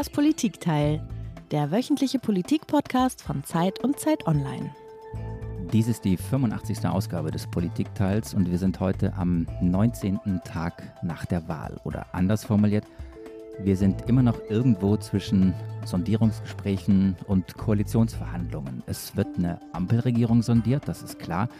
Das Politikteil, der wöchentliche Politikpodcast von Zeit und Zeit Online. Dies ist die 85. Ausgabe des Politikteils und wir sind heute am 19. Tag nach der Wahl. Oder anders formuliert, wir sind immer noch irgendwo zwischen Sondierungsgesprächen und Koalitionsverhandlungen. Es wird eine Ampelregierung sondiert, das ist klar.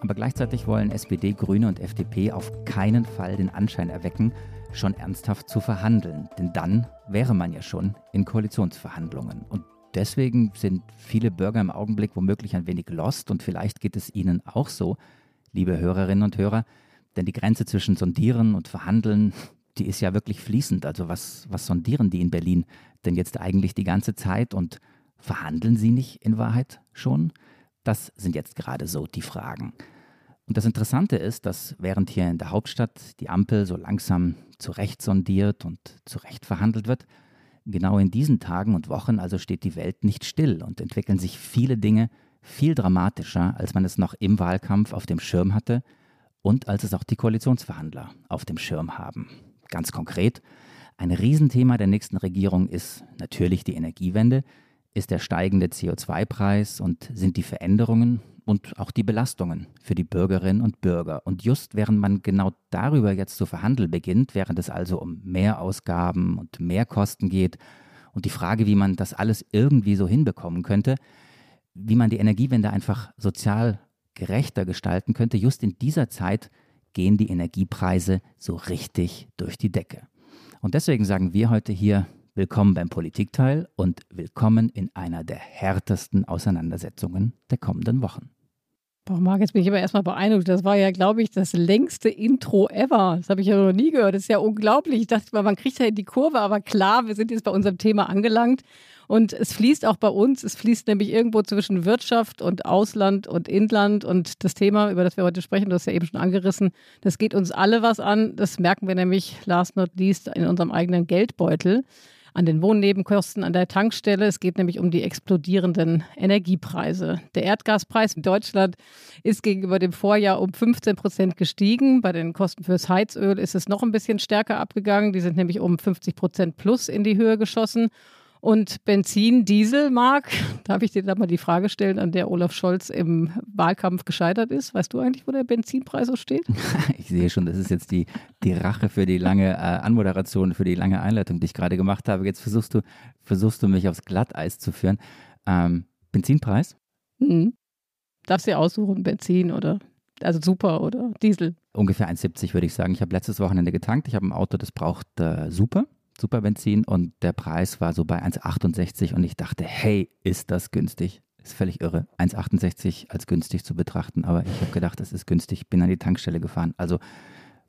Aber gleichzeitig wollen SPD, Grüne und FDP auf keinen Fall den Anschein erwecken, schon ernsthaft zu verhandeln. Denn dann wäre man ja schon in Koalitionsverhandlungen. Und deswegen sind viele Bürger im Augenblick womöglich ein wenig lost und vielleicht geht es ihnen auch so, liebe Hörerinnen und Hörer. Denn die Grenze zwischen Sondieren und Verhandeln, die ist ja wirklich fließend. Also was, was sondieren die in Berlin denn jetzt eigentlich die ganze Zeit und verhandeln sie nicht in Wahrheit schon? Das sind jetzt gerade so die Fragen. Und das Interessante ist, dass während hier in der Hauptstadt die Ampel so langsam zurecht sondiert und zurecht verhandelt wird, genau in diesen Tagen und Wochen also steht die Welt nicht still und entwickeln sich viele Dinge viel dramatischer, als man es noch im Wahlkampf auf dem Schirm hatte und als es auch die Koalitionsverhandler auf dem Schirm haben. Ganz konkret, ein Riesenthema der nächsten Regierung ist natürlich die Energiewende, ist der steigende CO2-Preis und sind die Veränderungen und auch die Belastungen für die Bürgerinnen und Bürger. Und just während man genau darüber jetzt zu verhandeln beginnt, während es also um Mehrausgaben und Mehrkosten geht und die Frage, wie man das alles irgendwie so hinbekommen könnte, wie man die Energiewende einfach sozial gerechter gestalten könnte, just in dieser Zeit gehen die Energiepreise so richtig durch die Decke. Und deswegen sagen wir heute hier, Willkommen beim Politikteil und willkommen in einer der härtesten Auseinandersetzungen der kommenden Wochen. Boah, Marc, jetzt bin ich aber erstmal beeindruckt. Das war ja, glaube ich, das längste Intro ever. Das habe ich ja noch nie gehört. Das ist ja unglaublich. Ich dachte mal, man kriegt ja die Kurve, aber klar, wir sind jetzt bei unserem Thema angelangt. Und es fließt auch bei uns. Es fließt nämlich irgendwo zwischen Wirtschaft und Ausland und Inland. Und das Thema, über das wir heute sprechen, du hast ja eben schon angerissen, das geht uns alle was an. Das merken wir nämlich last not least in unserem eigenen Geldbeutel an den Wohnnebenkosten an der Tankstelle. Es geht nämlich um die explodierenden Energiepreise. Der Erdgaspreis in Deutschland ist gegenüber dem Vorjahr um 15 Prozent gestiegen. Bei den Kosten fürs Heizöl ist es noch ein bisschen stärker abgegangen. Die sind nämlich um 50 Prozent plus in die Höhe geschossen. Und Benzin, Diesel, Marc, darf ich dir da mal die Frage stellen, an der Olaf Scholz im Wahlkampf gescheitert ist? Weißt du eigentlich, wo der Benzinpreis so steht? Ich sehe schon, das ist jetzt die, die Rache für die lange äh, Anmoderation, für die lange Einleitung, die ich gerade gemacht habe. Jetzt versuchst du, versuchst du mich aufs Glatteis zu führen. Ähm, Benzinpreis? Mhm. Darfst dir aussuchen, Benzin oder also Super oder Diesel? Ungefähr 1,70 würde ich sagen. Ich habe letztes Wochenende getankt. Ich habe ein Auto, das braucht äh, Super. Superbenzin und der Preis war so bei 1,68 und ich dachte, hey, ist das günstig? Ist völlig irre, 1,68 als günstig zu betrachten, aber ich habe gedacht, es ist günstig, bin an die Tankstelle gefahren. Also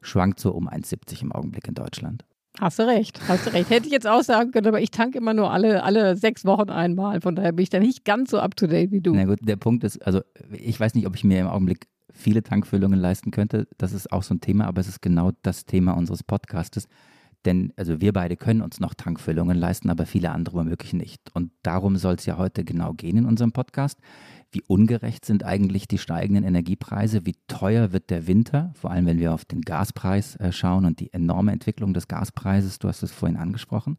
schwankt so um 1,70 im Augenblick in Deutschland. Hast du recht, hast du recht. Hätte ich jetzt auch sagen können, aber ich tanke immer nur alle, alle sechs Wochen einmal. Von daher bin ich da nicht ganz so up to date wie du. Na gut, der Punkt ist, also ich weiß nicht, ob ich mir im Augenblick viele Tankfüllungen leisten könnte. Das ist auch so ein Thema, aber es ist genau das Thema unseres Podcastes. Denn also wir beide können uns noch Tankfüllungen leisten, aber viele andere womöglich nicht. Und darum soll es ja heute genau gehen in unserem Podcast. Wie ungerecht sind eigentlich die steigenden Energiepreise? Wie teuer wird der Winter? Vor allem, wenn wir auf den Gaspreis äh, schauen und die enorme Entwicklung des Gaspreises. Du hast es vorhin angesprochen.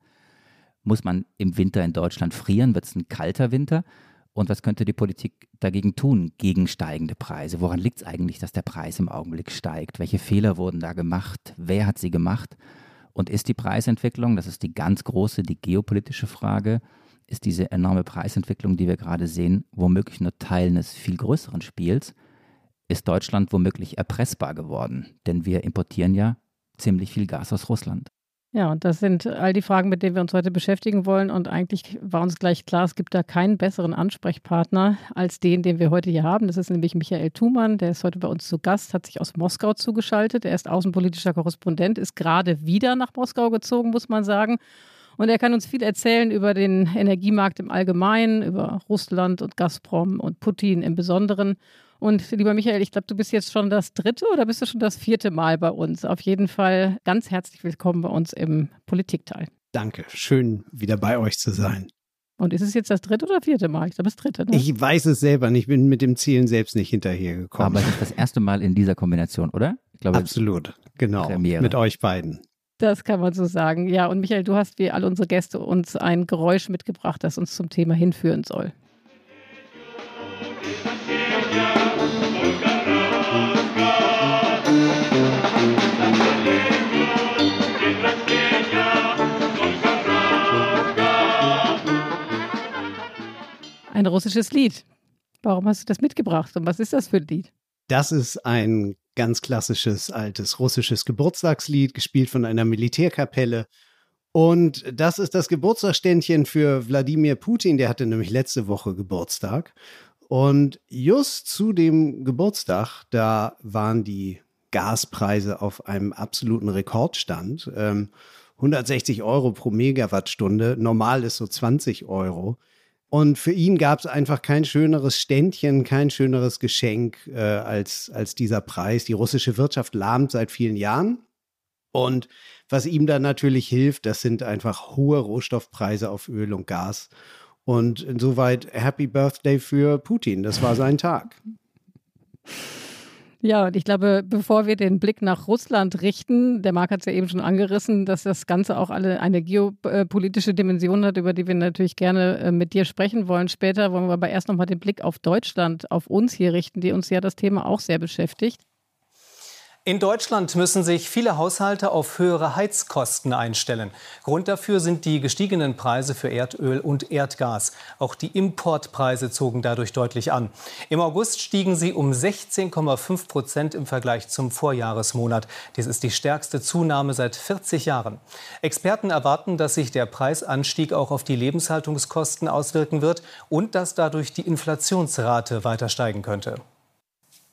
Muss man im Winter in Deutschland frieren? Wird es ein kalter Winter? Und was könnte die Politik dagegen tun, gegen steigende Preise? Woran liegt es eigentlich, dass der Preis im Augenblick steigt? Welche Fehler wurden da gemacht? Wer hat sie gemacht? Und ist die Preisentwicklung, das ist die ganz große, die geopolitische Frage, ist diese enorme Preisentwicklung, die wir gerade sehen, womöglich nur Teil eines viel größeren Spiels? Ist Deutschland womöglich erpressbar geworden? Denn wir importieren ja ziemlich viel Gas aus Russland. Ja, und das sind all die Fragen, mit denen wir uns heute beschäftigen wollen. Und eigentlich war uns gleich klar, es gibt da keinen besseren Ansprechpartner als den, den wir heute hier haben. Das ist nämlich Michael Thumann, der ist heute bei uns zu Gast, hat sich aus Moskau zugeschaltet. Er ist außenpolitischer Korrespondent, ist gerade wieder nach Moskau gezogen, muss man sagen. Und er kann uns viel erzählen über den Energiemarkt im Allgemeinen, über Russland und Gazprom und Putin im Besonderen. Und lieber Michael, ich glaube, du bist jetzt schon das dritte oder bist du schon das vierte Mal bei uns? Auf jeden Fall ganz herzlich willkommen bei uns im Politikteil. Danke, schön wieder bei euch zu sein. Und ist es jetzt das dritte oder vierte Mal? Ich glaube, das dritte. Ne? Ich weiß es selber nicht. Ich bin mit dem Zielen selbst nicht hinterhergekommen. Aber es ist das erste Mal in dieser Kombination, oder? Ich glaube, Absolut, genau. Premiere. Mit euch beiden. Das kann man so sagen. Ja, und Michael, du hast wie alle unsere Gäste uns ein Geräusch mitgebracht, das uns zum Thema hinführen soll. Ein russisches Lied. Warum hast du das mitgebracht und was ist das für ein Lied? Das ist ein ganz klassisches altes russisches Geburtstagslied, gespielt von einer Militärkapelle. Und das ist das Geburtstagsständchen für Wladimir Putin, der hatte nämlich letzte Woche Geburtstag. Und just zu dem Geburtstag, da waren die Gaspreise auf einem absoluten Rekordstand. Ähm, 160 Euro pro Megawattstunde, normal ist so 20 Euro. Und für ihn gab es einfach kein schöneres Ständchen, kein schöneres Geschenk äh, als, als dieser Preis. Die russische Wirtschaft lahmt seit vielen Jahren. Und was ihm da natürlich hilft, das sind einfach hohe Rohstoffpreise auf Öl und Gas. Und insoweit Happy Birthday für Putin. Das war sein Tag. Ja, und ich glaube, bevor wir den Blick nach Russland richten, der Marc hat es ja eben schon angerissen, dass das Ganze auch alle eine geopolitische Dimension hat, über die wir natürlich gerne äh, mit dir sprechen wollen. Später wollen wir aber erst nochmal den Blick auf Deutschland, auf uns hier richten, die uns ja das Thema auch sehr beschäftigt. In Deutschland müssen sich viele Haushalte auf höhere Heizkosten einstellen. Grund dafür sind die gestiegenen Preise für Erdöl und Erdgas. Auch die Importpreise zogen dadurch deutlich an. Im August stiegen sie um 16,5 Prozent im Vergleich zum Vorjahresmonat. Dies ist die stärkste Zunahme seit 40 Jahren. Experten erwarten, dass sich der Preisanstieg auch auf die Lebenshaltungskosten auswirken wird und dass dadurch die Inflationsrate weiter steigen könnte.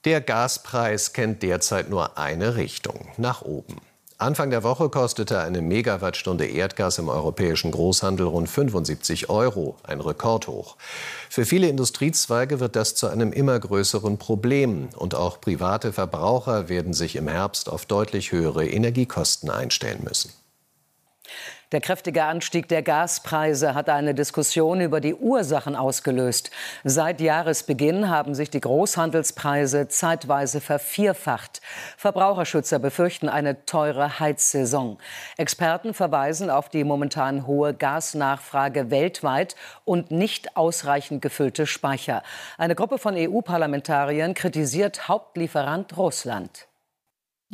Der Gaspreis kennt derzeit nur eine Richtung, nach oben. Anfang der Woche kostete eine Megawattstunde Erdgas im europäischen Großhandel rund 75 Euro, ein Rekordhoch. Für viele Industriezweige wird das zu einem immer größeren Problem und auch private Verbraucher werden sich im Herbst auf deutlich höhere Energiekosten einstellen müssen. Der kräftige Anstieg der Gaspreise hat eine Diskussion über die Ursachen ausgelöst. Seit Jahresbeginn haben sich die Großhandelspreise zeitweise vervierfacht. Verbraucherschützer befürchten eine teure Heizsaison. Experten verweisen auf die momentan hohe Gasnachfrage weltweit und nicht ausreichend gefüllte Speicher. Eine Gruppe von EU-Parlamentariern kritisiert Hauptlieferant Russland.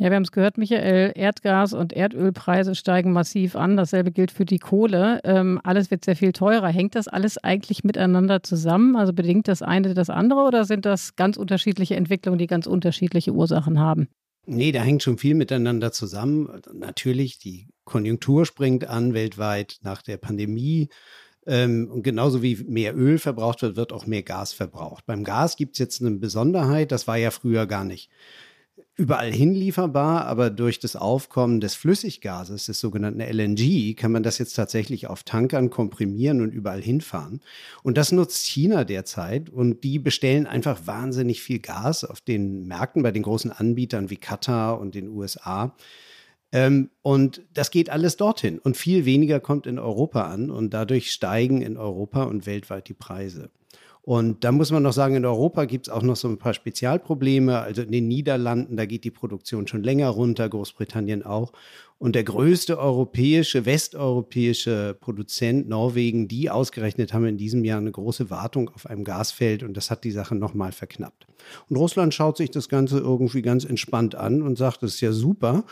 Ja, wir haben es gehört, Michael, Erdgas- und Erdölpreise steigen massiv an. Dasselbe gilt für die Kohle. Ähm, alles wird sehr viel teurer. Hängt das alles eigentlich miteinander zusammen? Also bedingt das eine das andere oder sind das ganz unterschiedliche Entwicklungen, die ganz unterschiedliche Ursachen haben? Nee, da hängt schon viel miteinander zusammen. Natürlich, die Konjunktur springt an weltweit nach der Pandemie. Ähm, und genauso wie mehr Öl verbraucht wird, wird auch mehr Gas verbraucht. Beim Gas gibt es jetzt eine Besonderheit, das war ja früher gar nicht überall hinlieferbar, aber durch das Aufkommen des Flüssiggases, des sogenannten LNG, kann man das jetzt tatsächlich auf Tankern komprimieren und überall hinfahren. Und das nutzt China derzeit und die bestellen einfach wahnsinnig viel Gas auf den Märkten bei den großen Anbietern wie Katar und den USA. Ähm, und das geht alles dorthin und viel weniger kommt in Europa an und dadurch steigen in Europa und weltweit die Preise. Und da muss man noch sagen, in Europa gibt es auch noch so ein paar Spezialprobleme. Also in den Niederlanden, da geht die Produktion schon länger runter, Großbritannien auch. Und der größte europäische, westeuropäische Produzent, Norwegen, die ausgerechnet haben in diesem Jahr eine große Wartung auf einem Gasfeld und das hat die Sache nochmal verknappt. Und Russland schaut sich das Ganze irgendwie ganz entspannt an und sagt, das ist ja super,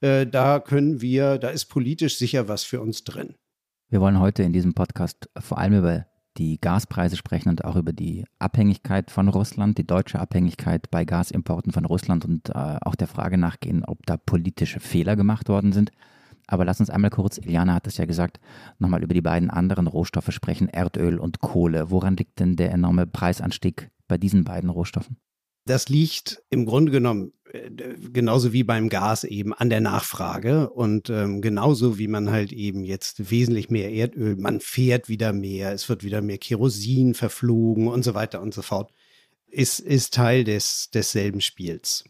äh, da können wir, da ist politisch sicher was für uns drin. Wir wollen heute in diesem Podcast vor allem über die Gaspreise sprechen und auch über die Abhängigkeit von Russland, die deutsche Abhängigkeit bei Gasimporten von Russland und äh, auch der Frage nachgehen, ob da politische Fehler gemacht worden sind. Aber lass uns einmal kurz, Iliana hat es ja gesagt, nochmal über die beiden anderen Rohstoffe sprechen, Erdöl und Kohle. Woran liegt denn der enorme Preisanstieg bei diesen beiden Rohstoffen? Das liegt im Grunde genommen äh, genauso wie beim Gas eben an der Nachfrage und ähm, genauso wie man halt eben jetzt wesentlich mehr Erdöl, man fährt wieder mehr, es wird wieder mehr Kerosin verflogen und so weiter und so fort, ist, ist Teil des, desselben Spiels.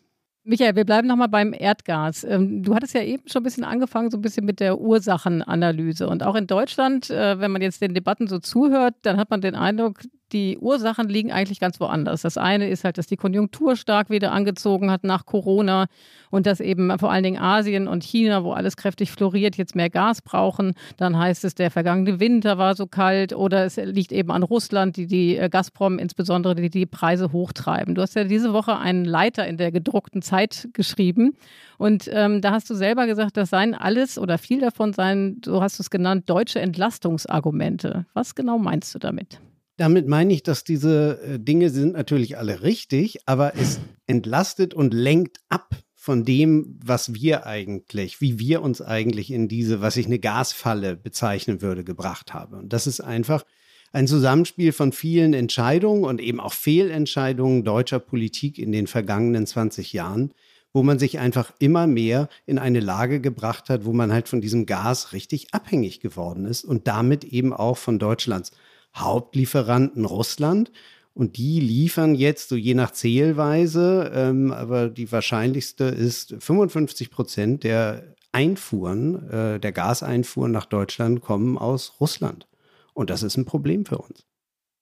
Michael, wir bleiben nochmal beim Erdgas. Ähm, du hattest ja eben schon ein bisschen angefangen, so ein bisschen mit der Ursachenanalyse. Und auch in Deutschland, äh, wenn man jetzt den Debatten so zuhört, dann hat man den Eindruck, die Ursachen liegen eigentlich ganz woanders. Das eine ist halt, dass die Konjunktur stark wieder angezogen hat nach Corona und dass eben vor allen Dingen Asien und China, wo alles kräftig floriert, jetzt mehr Gas brauchen. Dann heißt es, der vergangene Winter war so kalt oder es liegt eben an Russland, die die äh, Gazprom insbesondere die, die Preise hochtreiben. Du hast ja diese Woche einen Leiter in der gedruckten Zeit geschrieben und ähm, da hast du selber gesagt, das seien alles oder viel davon seien, so hast du es genannt, deutsche Entlastungsargumente. Was genau meinst du damit? Damit meine ich, dass diese äh, Dinge sind natürlich alle richtig, aber es entlastet und lenkt ab von dem, was wir eigentlich, wie wir uns eigentlich in diese, was ich eine Gasfalle bezeichnen würde, gebracht haben. Und das ist einfach ein Zusammenspiel von vielen Entscheidungen und eben auch Fehlentscheidungen deutscher Politik in den vergangenen 20 Jahren, wo man sich einfach immer mehr in eine Lage gebracht hat, wo man halt von diesem Gas richtig abhängig geworden ist und damit eben auch von Deutschlands Hauptlieferanten Russland. Und die liefern jetzt so je nach Zählweise, ähm, aber die wahrscheinlichste ist 55 Prozent der Einfuhren, äh, der Gaseinfuhren nach Deutschland kommen aus Russland. Und das ist ein Problem für uns.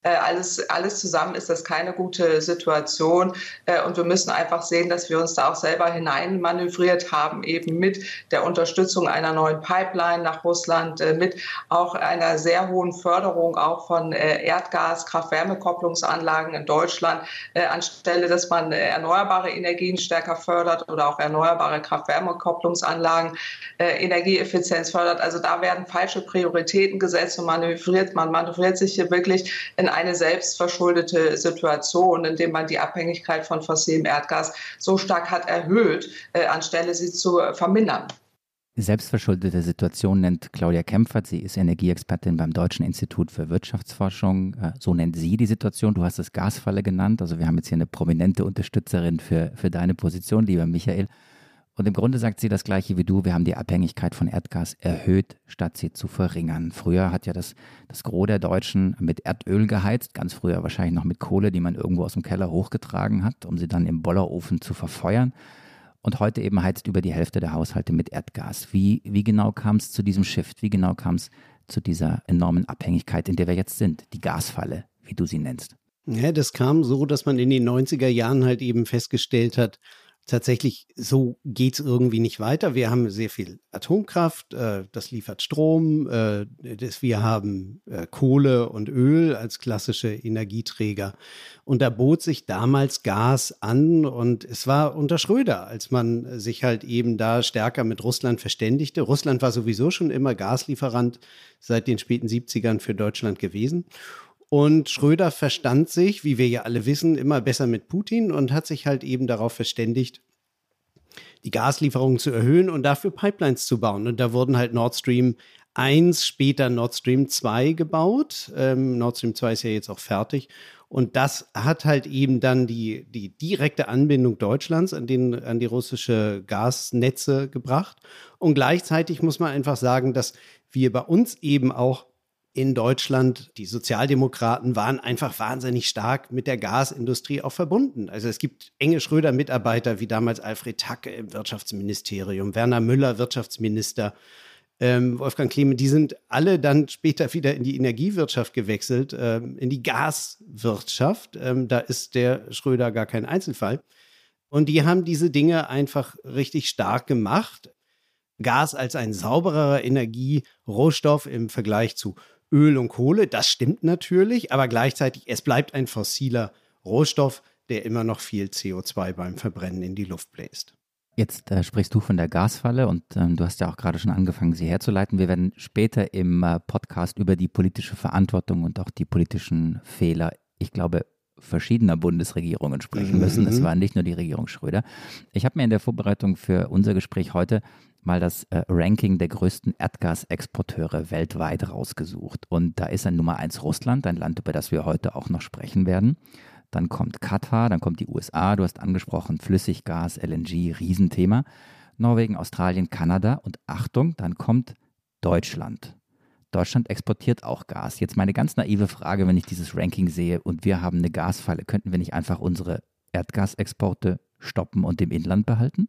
Äh, alles, alles zusammen ist das keine gute Situation. Äh, und wir müssen einfach sehen, dass wir uns da auch selber hineinmanövriert haben, eben mit der Unterstützung einer neuen Pipeline nach Russland, äh, mit auch einer sehr hohen Förderung auch von Erdgas, Kraft-Wärme-Kopplungsanlagen in Deutschland, anstelle, dass man erneuerbare Energien stärker fördert oder auch erneuerbare Kraft-Wärme-Kopplungsanlagen, Energieeffizienz fördert. Also da werden falsche Prioritäten gesetzt und manövriert. Man manövriert sich hier wirklich in eine selbstverschuldete Situation, indem man die Abhängigkeit von fossilem Erdgas so stark hat erhöht, äh, anstelle sie zu vermindern. Selbstverschuldete Situation nennt Claudia Kempfert. Sie ist Energieexpertin beim Deutschen Institut für Wirtschaftsforschung. Äh, so nennt sie die Situation. Du hast es Gasfalle genannt. Also wir haben jetzt hier eine prominente Unterstützerin für, für deine Position, lieber Michael. Und im Grunde sagt sie das Gleiche wie du. Wir haben die Abhängigkeit von Erdgas erhöht, statt sie zu verringern. Früher hat ja das, das Gros der Deutschen mit Erdöl geheizt, ganz früher wahrscheinlich noch mit Kohle, die man irgendwo aus dem Keller hochgetragen hat, um sie dann im Bollerofen zu verfeuern. Und heute eben heizt über die Hälfte der Haushalte mit Erdgas. Wie, wie genau kam es zu diesem Shift? Wie genau kam es zu dieser enormen Abhängigkeit, in der wir jetzt sind? Die Gasfalle, wie du sie nennst. Ja, das kam so, dass man in den 90er Jahren halt eben festgestellt hat, tatsächlich so geht es irgendwie nicht weiter. Wir haben sehr viel Atomkraft, äh, das liefert Strom, äh, das, wir haben äh, Kohle und Öl als klassische Energieträger. Und da bot sich damals Gas an und es war unter Schröder, als man sich halt eben da stärker mit Russland verständigte. Russland war sowieso schon immer Gaslieferant seit den späten 70ern für Deutschland gewesen. Und Schröder verstand sich, wie wir ja alle wissen, immer besser mit Putin und hat sich halt eben darauf verständigt, die Gaslieferungen zu erhöhen und dafür Pipelines zu bauen. Und da wurden halt Nord Stream 1, später Nord Stream 2 gebaut. Ähm, Nord Stream 2 ist ja jetzt auch fertig. Und das hat halt eben dann die, die direkte Anbindung Deutschlands an, den, an die russische Gasnetze gebracht. Und gleichzeitig muss man einfach sagen, dass wir bei uns eben auch in Deutschland, die Sozialdemokraten waren einfach wahnsinnig stark mit der Gasindustrie auch verbunden. Also es gibt enge Schröder-Mitarbeiter wie damals Alfred Tacke im Wirtschaftsministerium, Werner Müller, Wirtschaftsminister, ähm, Wolfgang Kleme, die sind alle dann später wieder in die Energiewirtschaft gewechselt, ähm, in die Gaswirtschaft. Ähm, da ist der Schröder gar kein Einzelfall. Und die haben diese Dinge einfach richtig stark gemacht. Gas als ein sauberer Energierohstoff im Vergleich zu Öl und Kohle. Das stimmt natürlich, aber gleichzeitig, es bleibt ein fossiler Rohstoff, der immer noch viel CO2 beim Verbrennen in die Luft bläst. Jetzt äh, sprichst du von der Gasfalle und ähm, du hast ja auch gerade schon angefangen, sie herzuleiten. Wir werden später im äh, Podcast über die politische Verantwortung und auch die politischen Fehler, ich glaube, verschiedener Bundesregierungen sprechen müssen. Es war nicht nur die Regierung Schröder. Ich habe mir in der Vorbereitung für unser Gespräch heute mal das äh, Ranking der größten Erdgasexporteure weltweit rausgesucht. Und da ist ein Nummer 1 Russland, ein Land, über das wir heute auch noch sprechen werden. Dann kommt Katar, dann kommt die USA, du hast angesprochen, Flüssiggas, LNG, Riesenthema. Norwegen, Australien, Kanada und Achtung, dann kommt Deutschland. Deutschland exportiert auch Gas. Jetzt meine ganz naive Frage, wenn ich dieses Ranking sehe und wir haben eine Gasfalle, könnten wir nicht einfach unsere Erdgasexporte stoppen und im Inland behalten?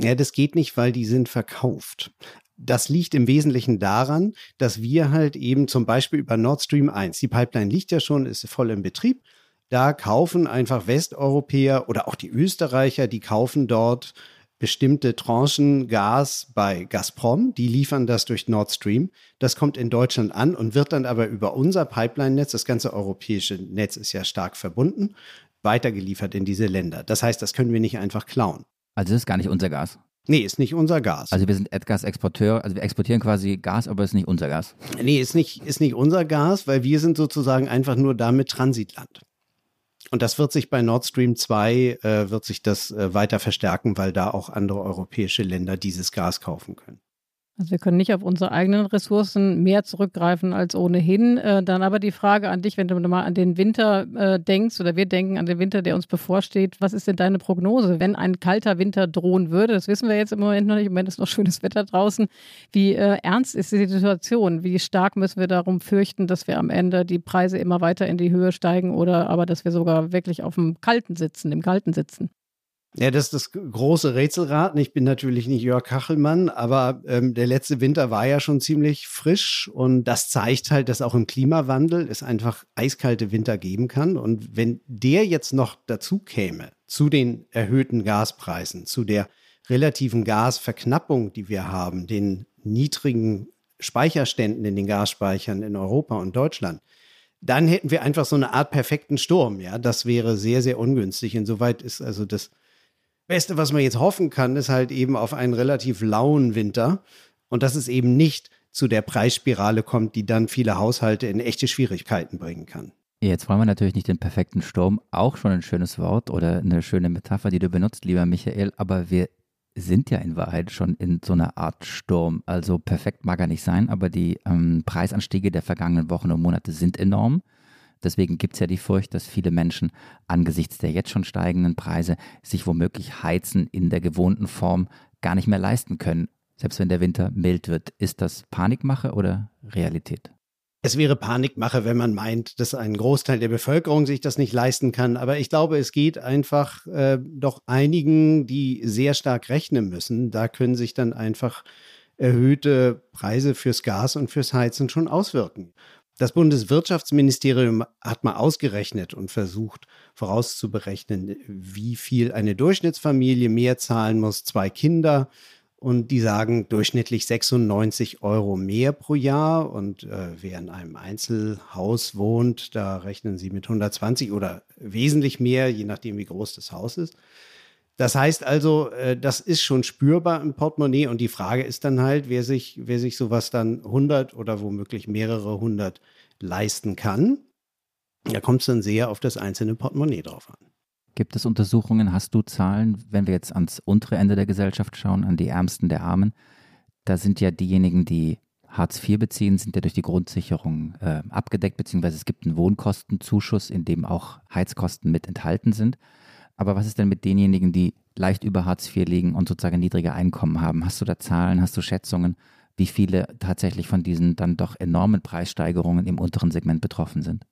Ja, das geht nicht, weil die sind verkauft. Das liegt im Wesentlichen daran, dass wir halt eben zum Beispiel über Nord Stream 1, die Pipeline liegt ja schon, ist voll im Betrieb, da kaufen einfach Westeuropäer oder auch die Österreicher, die kaufen dort bestimmte Tranchen Gas bei Gazprom, die liefern das durch Nord Stream. Das kommt in Deutschland an und wird dann aber über unser Pipeline-Netz, das ganze europäische Netz ist ja stark verbunden, weitergeliefert in diese Länder. Das heißt, das können wir nicht einfach klauen. Also das ist gar nicht unser Gas. Nee, ist nicht unser Gas. Also wir sind Erdgasexporteur, also wir exportieren quasi Gas, aber es ist nicht unser Gas. Nee, ist nicht, ist nicht unser Gas, weil wir sind sozusagen einfach nur damit Transitland. Und das wird sich bei Nord Stream 2, äh, wird sich das äh, weiter verstärken, weil da auch andere europäische Länder dieses Gas kaufen können. Also wir können nicht auf unsere eigenen Ressourcen mehr zurückgreifen als ohnehin. Äh, dann aber die Frage an dich, wenn du mal an den Winter äh, denkst oder wir denken an den Winter, der uns bevorsteht, was ist denn deine Prognose, wenn ein kalter Winter drohen würde? Das wissen wir jetzt im Moment noch nicht. Im Moment ist noch schönes Wetter draußen. Wie äh, ernst ist die Situation? Wie stark müssen wir darum fürchten, dass wir am Ende die Preise immer weiter in die Höhe steigen oder aber dass wir sogar wirklich auf dem Kalten sitzen, im Kalten sitzen? Ja, das ist das große Rätselraten. Ich bin natürlich nicht Jörg Kachelmann, aber ähm, der letzte Winter war ja schon ziemlich frisch und das zeigt halt, dass auch im Klimawandel es einfach eiskalte Winter geben kann. Und wenn der jetzt noch dazu käme, zu den erhöhten Gaspreisen, zu der relativen Gasverknappung, die wir haben, den niedrigen Speicherständen in den Gasspeichern in Europa und Deutschland, dann hätten wir einfach so eine Art perfekten Sturm. Ja, das wäre sehr, sehr ungünstig. Insoweit ist also das Beste, was man jetzt hoffen kann, ist halt eben auf einen relativ lauen Winter und dass es eben nicht zu der Preisspirale kommt, die dann viele Haushalte in echte Schwierigkeiten bringen kann. Jetzt wollen wir natürlich nicht den perfekten Sturm, auch schon ein schönes Wort oder eine schöne Metapher, die du benutzt, lieber Michael, aber wir sind ja in Wahrheit schon in so einer Art Sturm. Also perfekt mag er nicht sein, aber die ähm, Preisanstiege der vergangenen Wochen und Monate sind enorm. Deswegen gibt es ja die Furcht, dass viele Menschen angesichts der jetzt schon steigenden Preise sich womöglich Heizen in der gewohnten Form gar nicht mehr leisten können, selbst wenn der Winter mild wird. Ist das Panikmache oder Realität? Es wäre Panikmache, wenn man meint, dass ein Großteil der Bevölkerung sich das nicht leisten kann. Aber ich glaube, es geht einfach äh, doch einigen, die sehr stark rechnen müssen. Da können sich dann einfach erhöhte Preise fürs Gas und fürs Heizen schon auswirken. Das Bundeswirtschaftsministerium hat mal ausgerechnet und versucht vorauszuberechnen, wie viel eine Durchschnittsfamilie mehr zahlen muss, zwei Kinder. Und die sagen durchschnittlich 96 Euro mehr pro Jahr. Und äh, wer in einem Einzelhaus wohnt, da rechnen sie mit 120 oder wesentlich mehr, je nachdem, wie groß das Haus ist. Das heißt also, äh, das ist schon spürbar im Portemonnaie und die Frage ist dann halt, wer sich, wer sich sowas dann 100 oder womöglich mehrere hundert leisten kann. Da kommt es dann sehr auf das einzelne Portemonnaie drauf an. Gibt es Untersuchungen, hast du Zahlen, wenn wir jetzt ans untere Ende der Gesellschaft schauen, an die Ärmsten der Armen? Da sind ja diejenigen, die Hartz IV beziehen, sind ja durch die Grundsicherung äh, abgedeckt, beziehungsweise es gibt einen Wohnkostenzuschuss, in dem auch Heizkosten mit enthalten sind. Aber was ist denn mit denjenigen, die leicht über Hartz IV liegen und sozusagen niedrige Einkommen haben? Hast du da Zahlen, hast du Schätzungen, wie viele tatsächlich von diesen dann doch enormen Preissteigerungen im unteren Segment betroffen sind?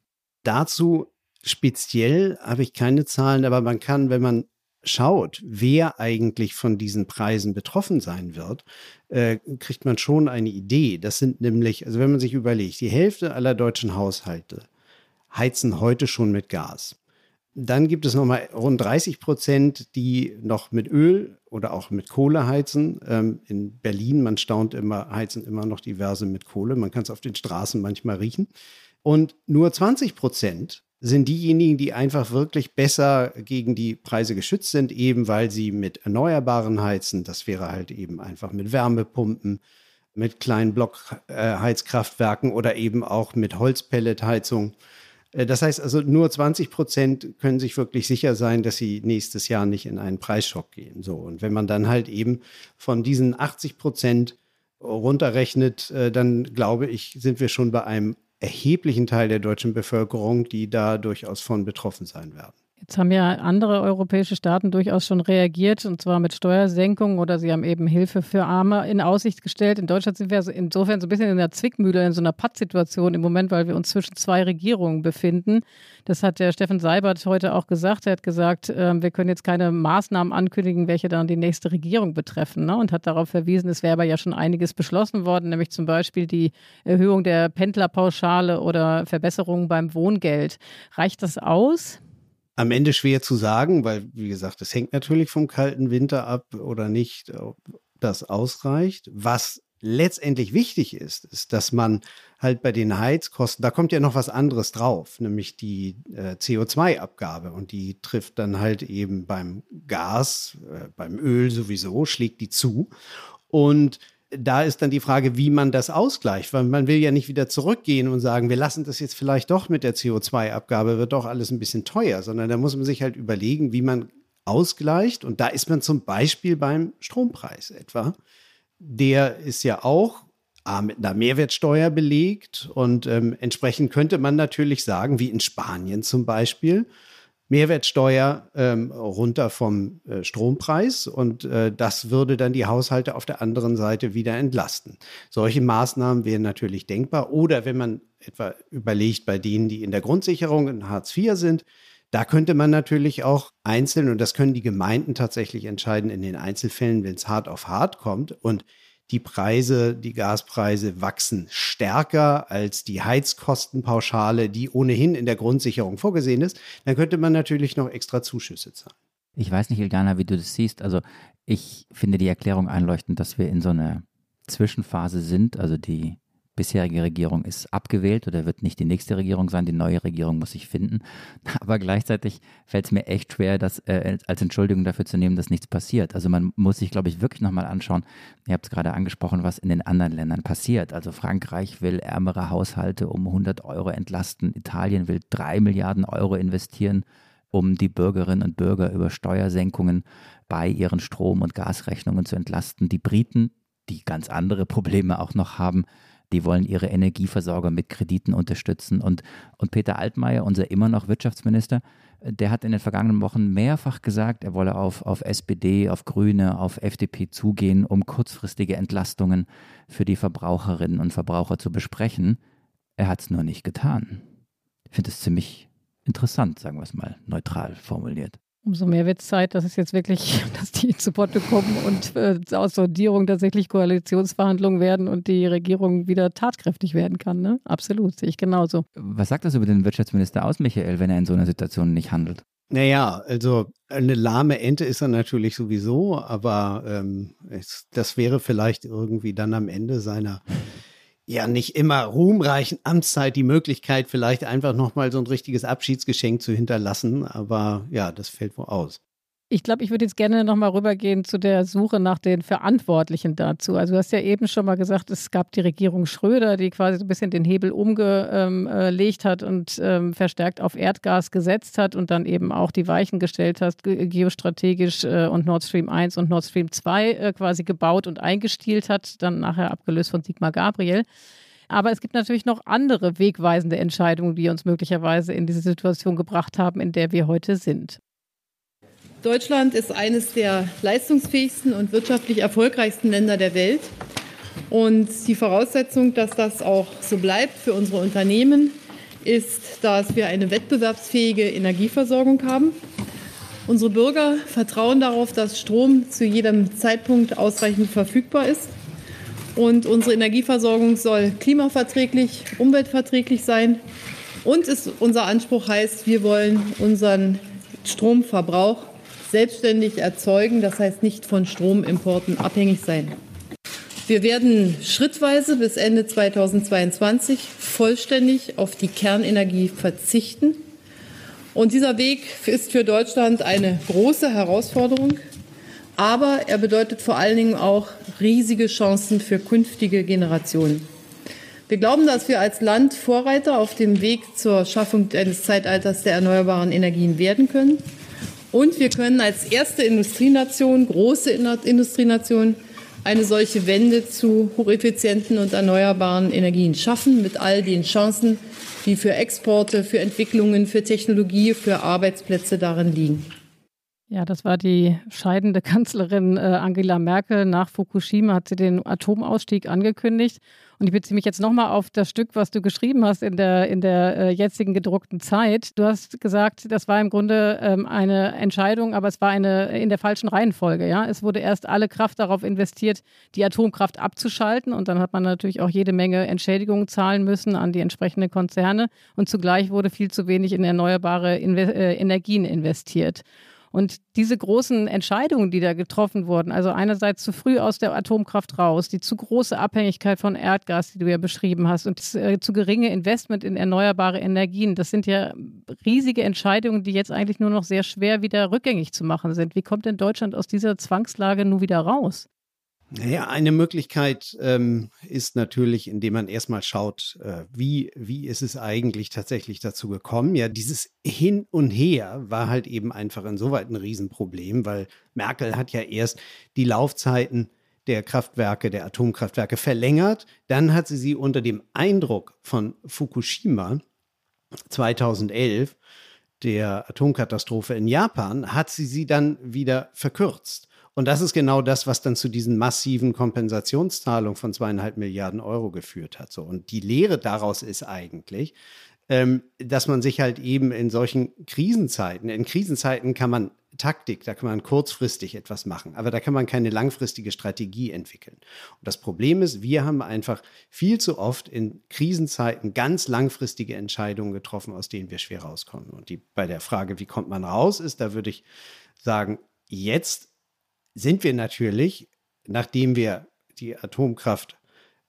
Dazu speziell habe ich keine Zahlen, aber man kann, wenn man schaut, wer eigentlich von diesen Preisen betroffen sein wird, äh, kriegt man schon eine Idee. Das sind nämlich, also wenn man sich überlegt, die Hälfte aller deutschen Haushalte heizen heute schon mit Gas. Dann gibt es nochmal rund 30 Prozent, die noch mit Öl oder auch mit Kohle heizen. Ähm, in Berlin, man staunt immer, heizen immer noch diverse mit Kohle. Man kann es auf den Straßen manchmal riechen. Und nur 20 Prozent sind diejenigen, die einfach wirklich besser gegen die Preise geschützt sind, eben weil sie mit Erneuerbaren heizen. Das wäre halt eben einfach mit Wärmepumpen, mit kleinen Blockheizkraftwerken oder eben auch mit Holzpelletheizung. Äh, das heißt also, nur 20 Prozent können sich wirklich sicher sein, dass sie nächstes Jahr nicht in einen Preisschock gehen. So. Und wenn man dann halt eben von diesen 80 Prozent runterrechnet, äh, dann glaube ich, sind wir schon bei einem erheblichen Teil der deutschen Bevölkerung, die da durchaus von betroffen sein werden. Jetzt haben ja andere europäische Staaten durchaus schon reagiert, und zwar mit Steuersenkungen oder sie haben eben Hilfe für Arme in Aussicht gestellt. In Deutschland sind wir insofern so ein bisschen in der Zwickmühle, in so einer Pattsituation im Moment, weil wir uns zwischen zwei Regierungen befinden. Das hat der Steffen Seibert heute auch gesagt. Er hat gesagt, ähm, wir können jetzt keine Maßnahmen ankündigen, welche dann die nächste Regierung betreffen. Ne? Und hat darauf verwiesen, es wäre aber ja schon einiges beschlossen worden, nämlich zum Beispiel die Erhöhung der Pendlerpauschale oder Verbesserungen beim Wohngeld. Reicht das aus? Am Ende schwer zu sagen, weil, wie gesagt, es hängt natürlich vom kalten Winter ab oder nicht, ob das ausreicht. Was letztendlich wichtig ist, ist, dass man halt bei den Heizkosten, da kommt ja noch was anderes drauf, nämlich die äh, CO2-Abgabe und die trifft dann halt eben beim Gas, äh, beim Öl sowieso, schlägt die zu. Und da ist dann die Frage, wie man das ausgleicht, weil man will ja nicht wieder zurückgehen und sagen, wir lassen das jetzt vielleicht doch mit der CO2-Abgabe, wird doch alles ein bisschen teuer, sondern da muss man sich halt überlegen, wie man ausgleicht. Und da ist man zum Beispiel beim Strompreis etwa. Der ist ja auch mit einer Mehrwertsteuer belegt und ähm, entsprechend könnte man natürlich sagen, wie in Spanien zum Beispiel, Mehrwertsteuer ähm, runter vom äh, Strompreis und äh, das würde dann die Haushalte auf der anderen Seite wieder entlasten. Solche Maßnahmen wären natürlich denkbar. Oder wenn man etwa überlegt, bei denen, die in der Grundsicherung in Hartz IV sind, da könnte man natürlich auch einzeln, und das können die Gemeinden tatsächlich entscheiden in den Einzelfällen, wenn es hart auf hart kommt. Und die Preise, die Gaspreise wachsen stärker als die Heizkostenpauschale, die ohnehin in der Grundsicherung vorgesehen ist, dann könnte man natürlich noch extra Zuschüsse zahlen. Ich weiß nicht, Ilgana, wie du das siehst. Also ich finde die Erklärung einleuchtend, dass wir in so einer Zwischenphase sind. Also die bisherige Regierung ist abgewählt oder wird nicht die nächste Regierung sein. Die neue Regierung muss sich finden. Aber gleichzeitig fällt es mir echt schwer, das äh, als Entschuldigung dafür zu nehmen, dass nichts passiert. Also man muss sich, glaube ich, wirklich nochmal anschauen. Ihr habt es gerade angesprochen, was in den anderen Ländern passiert. Also Frankreich will ärmere Haushalte um 100 Euro entlasten. Italien will 3 Milliarden Euro investieren um die Bürgerinnen und Bürger über Steuersenkungen bei ihren Strom- und Gasrechnungen zu entlasten. Die Briten, die ganz andere Probleme auch noch haben, die wollen ihre Energieversorger mit Krediten unterstützen. Und, und Peter Altmaier, unser immer noch Wirtschaftsminister, der hat in den vergangenen Wochen mehrfach gesagt, er wolle auf, auf SPD, auf Grüne, auf FDP zugehen, um kurzfristige Entlastungen für die Verbraucherinnen und Verbraucher zu besprechen. Er hat es nur nicht getan. Ich finde es ziemlich interessant, sagen wir es mal neutral formuliert. Umso mehr wird es Zeit, dass es jetzt wirklich, dass die zu Potte kommen und äh, aus Sondierung tatsächlich Koalitionsverhandlungen werden und die Regierung wieder tatkräftig werden kann. Ne? Absolut, sehe ich genauso. Was sagt das über den Wirtschaftsminister aus, Michael, wenn er in so einer Situation nicht handelt? Naja, also eine lahme Ente ist er natürlich sowieso, aber ähm, es, das wäre vielleicht irgendwie dann am Ende seiner ja nicht immer ruhmreichen Amtszeit die Möglichkeit, vielleicht einfach nochmal so ein richtiges Abschiedsgeschenk zu hinterlassen. Aber ja, das fällt wohl aus. Ich glaube, ich würde jetzt gerne nochmal rübergehen zu der Suche nach den Verantwortlichen dazu. Also du hast ja eben schon mal gesagt, es gab die Regierung Schröder, die quasi so ein bisschen den Hebel umgelegt hat und ähm, verstärkt auf Erdgas gesetzt hat und dann eben auch die Weichen gestellt hat, geostrategisch äh, und Nord Stream 1 und Nord Stream 2 äh, quasi gebaut und eingestielt hat, dann nachher abgelöst von Sigmar Gabriel. Aber es gibt natürlich noch andere wegweisende Entscheidungen, die uns möglicherweise in diese Situation gebracht haben, in der wir heute sind. Deutschland ist eines der leistungsfähigsten und wirtschaftlich erfolgreichsten Länder der Welt. Und die Voraussetzung, dass das auch so bleibt für unsere Unternehmen, ist, dass wir eine wettbewerbsfähige Energieversorgung haben. Unsere Bürger vertrauen darauf, dass Strom zu jedem Zeitpunkt ausreichend verfügbar ist. Und unsere Energieversorgung soll klimaverträglich, umweltverträglich sein. Und es, unser Anspruch heißt, wir wollen unseren Stromverbrauch selbstständig erzeugen, das heißt nicht von Stromimporten abhängig sein. Wir werden schrittweise bis Ende 2022 vollständig auf die Kernenergie verzichten. Und dieser Weg ist für Deutschland eine große Herausforderung, aber er bedeutet vor allen Dingen auch riesige Chancen für künftige Generationen. Wir glauben, dass wir als Land Vorreiter auf dem Weg zur Schaffung eines Zeitalters der erneuerbaren Energien werden können. Und wir können als erste Industrienation, große Industrienation, eine solche Wende zu hocheffizienten und erneuerbaren Energien schaffen, mit all den Chancen, die für Exporte, für Entwicklungen, für Technologie, für Arbeitsplätze darin liegen. Ja, das war die scheidende Kanzlerin äh, Angela Merkel. Nach Fukushima hat sie den Atomausstieg angekündigt. Und ich beziehe mich jetzt nochmal auf das Stück, was du geschrieben hast in der, in der äh, jetzigen gedruckten Zeit. Du hast gesagt, das war im Grunde ähm, eine Entscheidung, aber es war eine in der falschen Reihenfolge. Ja? Es wurde erst alle Kraft darauf investiert, die Atomkraft abzuschalten. Und dann hat man natürlich auch jede Menge Entschädigungen zahlen müssen an die entsprechenden Konzerne. Und zugleich wurde viel zu wenig in erneuerbare Inve äh, Energien investiert. Und diese großen Entscheidungen, die da getroffen wurden, also einerseits zu früh aus der Atomkraft raus, die zu große Abhängigkeit von Erdgas, die du ja beschrieben hast, und das, äh, zu geringe Investment in erneuerbare Energien, das sind ja riesige Entscheidungen, die jetzt eigentlich nur noch sehr schwer wieder rückgängig zu machen sind. Wie kommt denn Deutschland aus dieser Zwangslage nun wieder raus? Naja, eine Möglichkeit ähm, ist natürlich, indem man erstmal schaut, äh, wie, wie ist es eigentlich tatsächlich dazu gekommen. Ja, dieses Hin und Her war halt eben einfach insoweit ein Riesenproblem, weil Merkel hat ja erst die Laufzeiten der Kraftwerke, der Atomkraftwerke verlängert. Dann hat sie sie unter dem Eindruck von Fukushima 2011, der Atomkatastrophe in Japan, hat sie sie dann wieder verkürzt. Und das ist genau das, was dann zu diesen massiven Kompensationszahlungen von zweieinhalb Milliarden Euro geführt hat. So. Und die Lehre daraus ist eigentlich, ähm, dass man sich halt eben in solchen Krisenzeiten, in Krisenzeiten kann man Taktik, da kann man kurzfristig etwas machen, aber da kann man keine langfristige Strategie entwickeln. Und das Problem ist, wir haben einfach viel zu oft in Krisenzeiten ganz langfristige Entscheidungen getroffen, aus denen wir schwer rauskommen. Und die, bei der Frage, wie kommt man raus, ist, da würde ich sagen, jetzt sind wir natürlich, nachdem wir die Atomkraft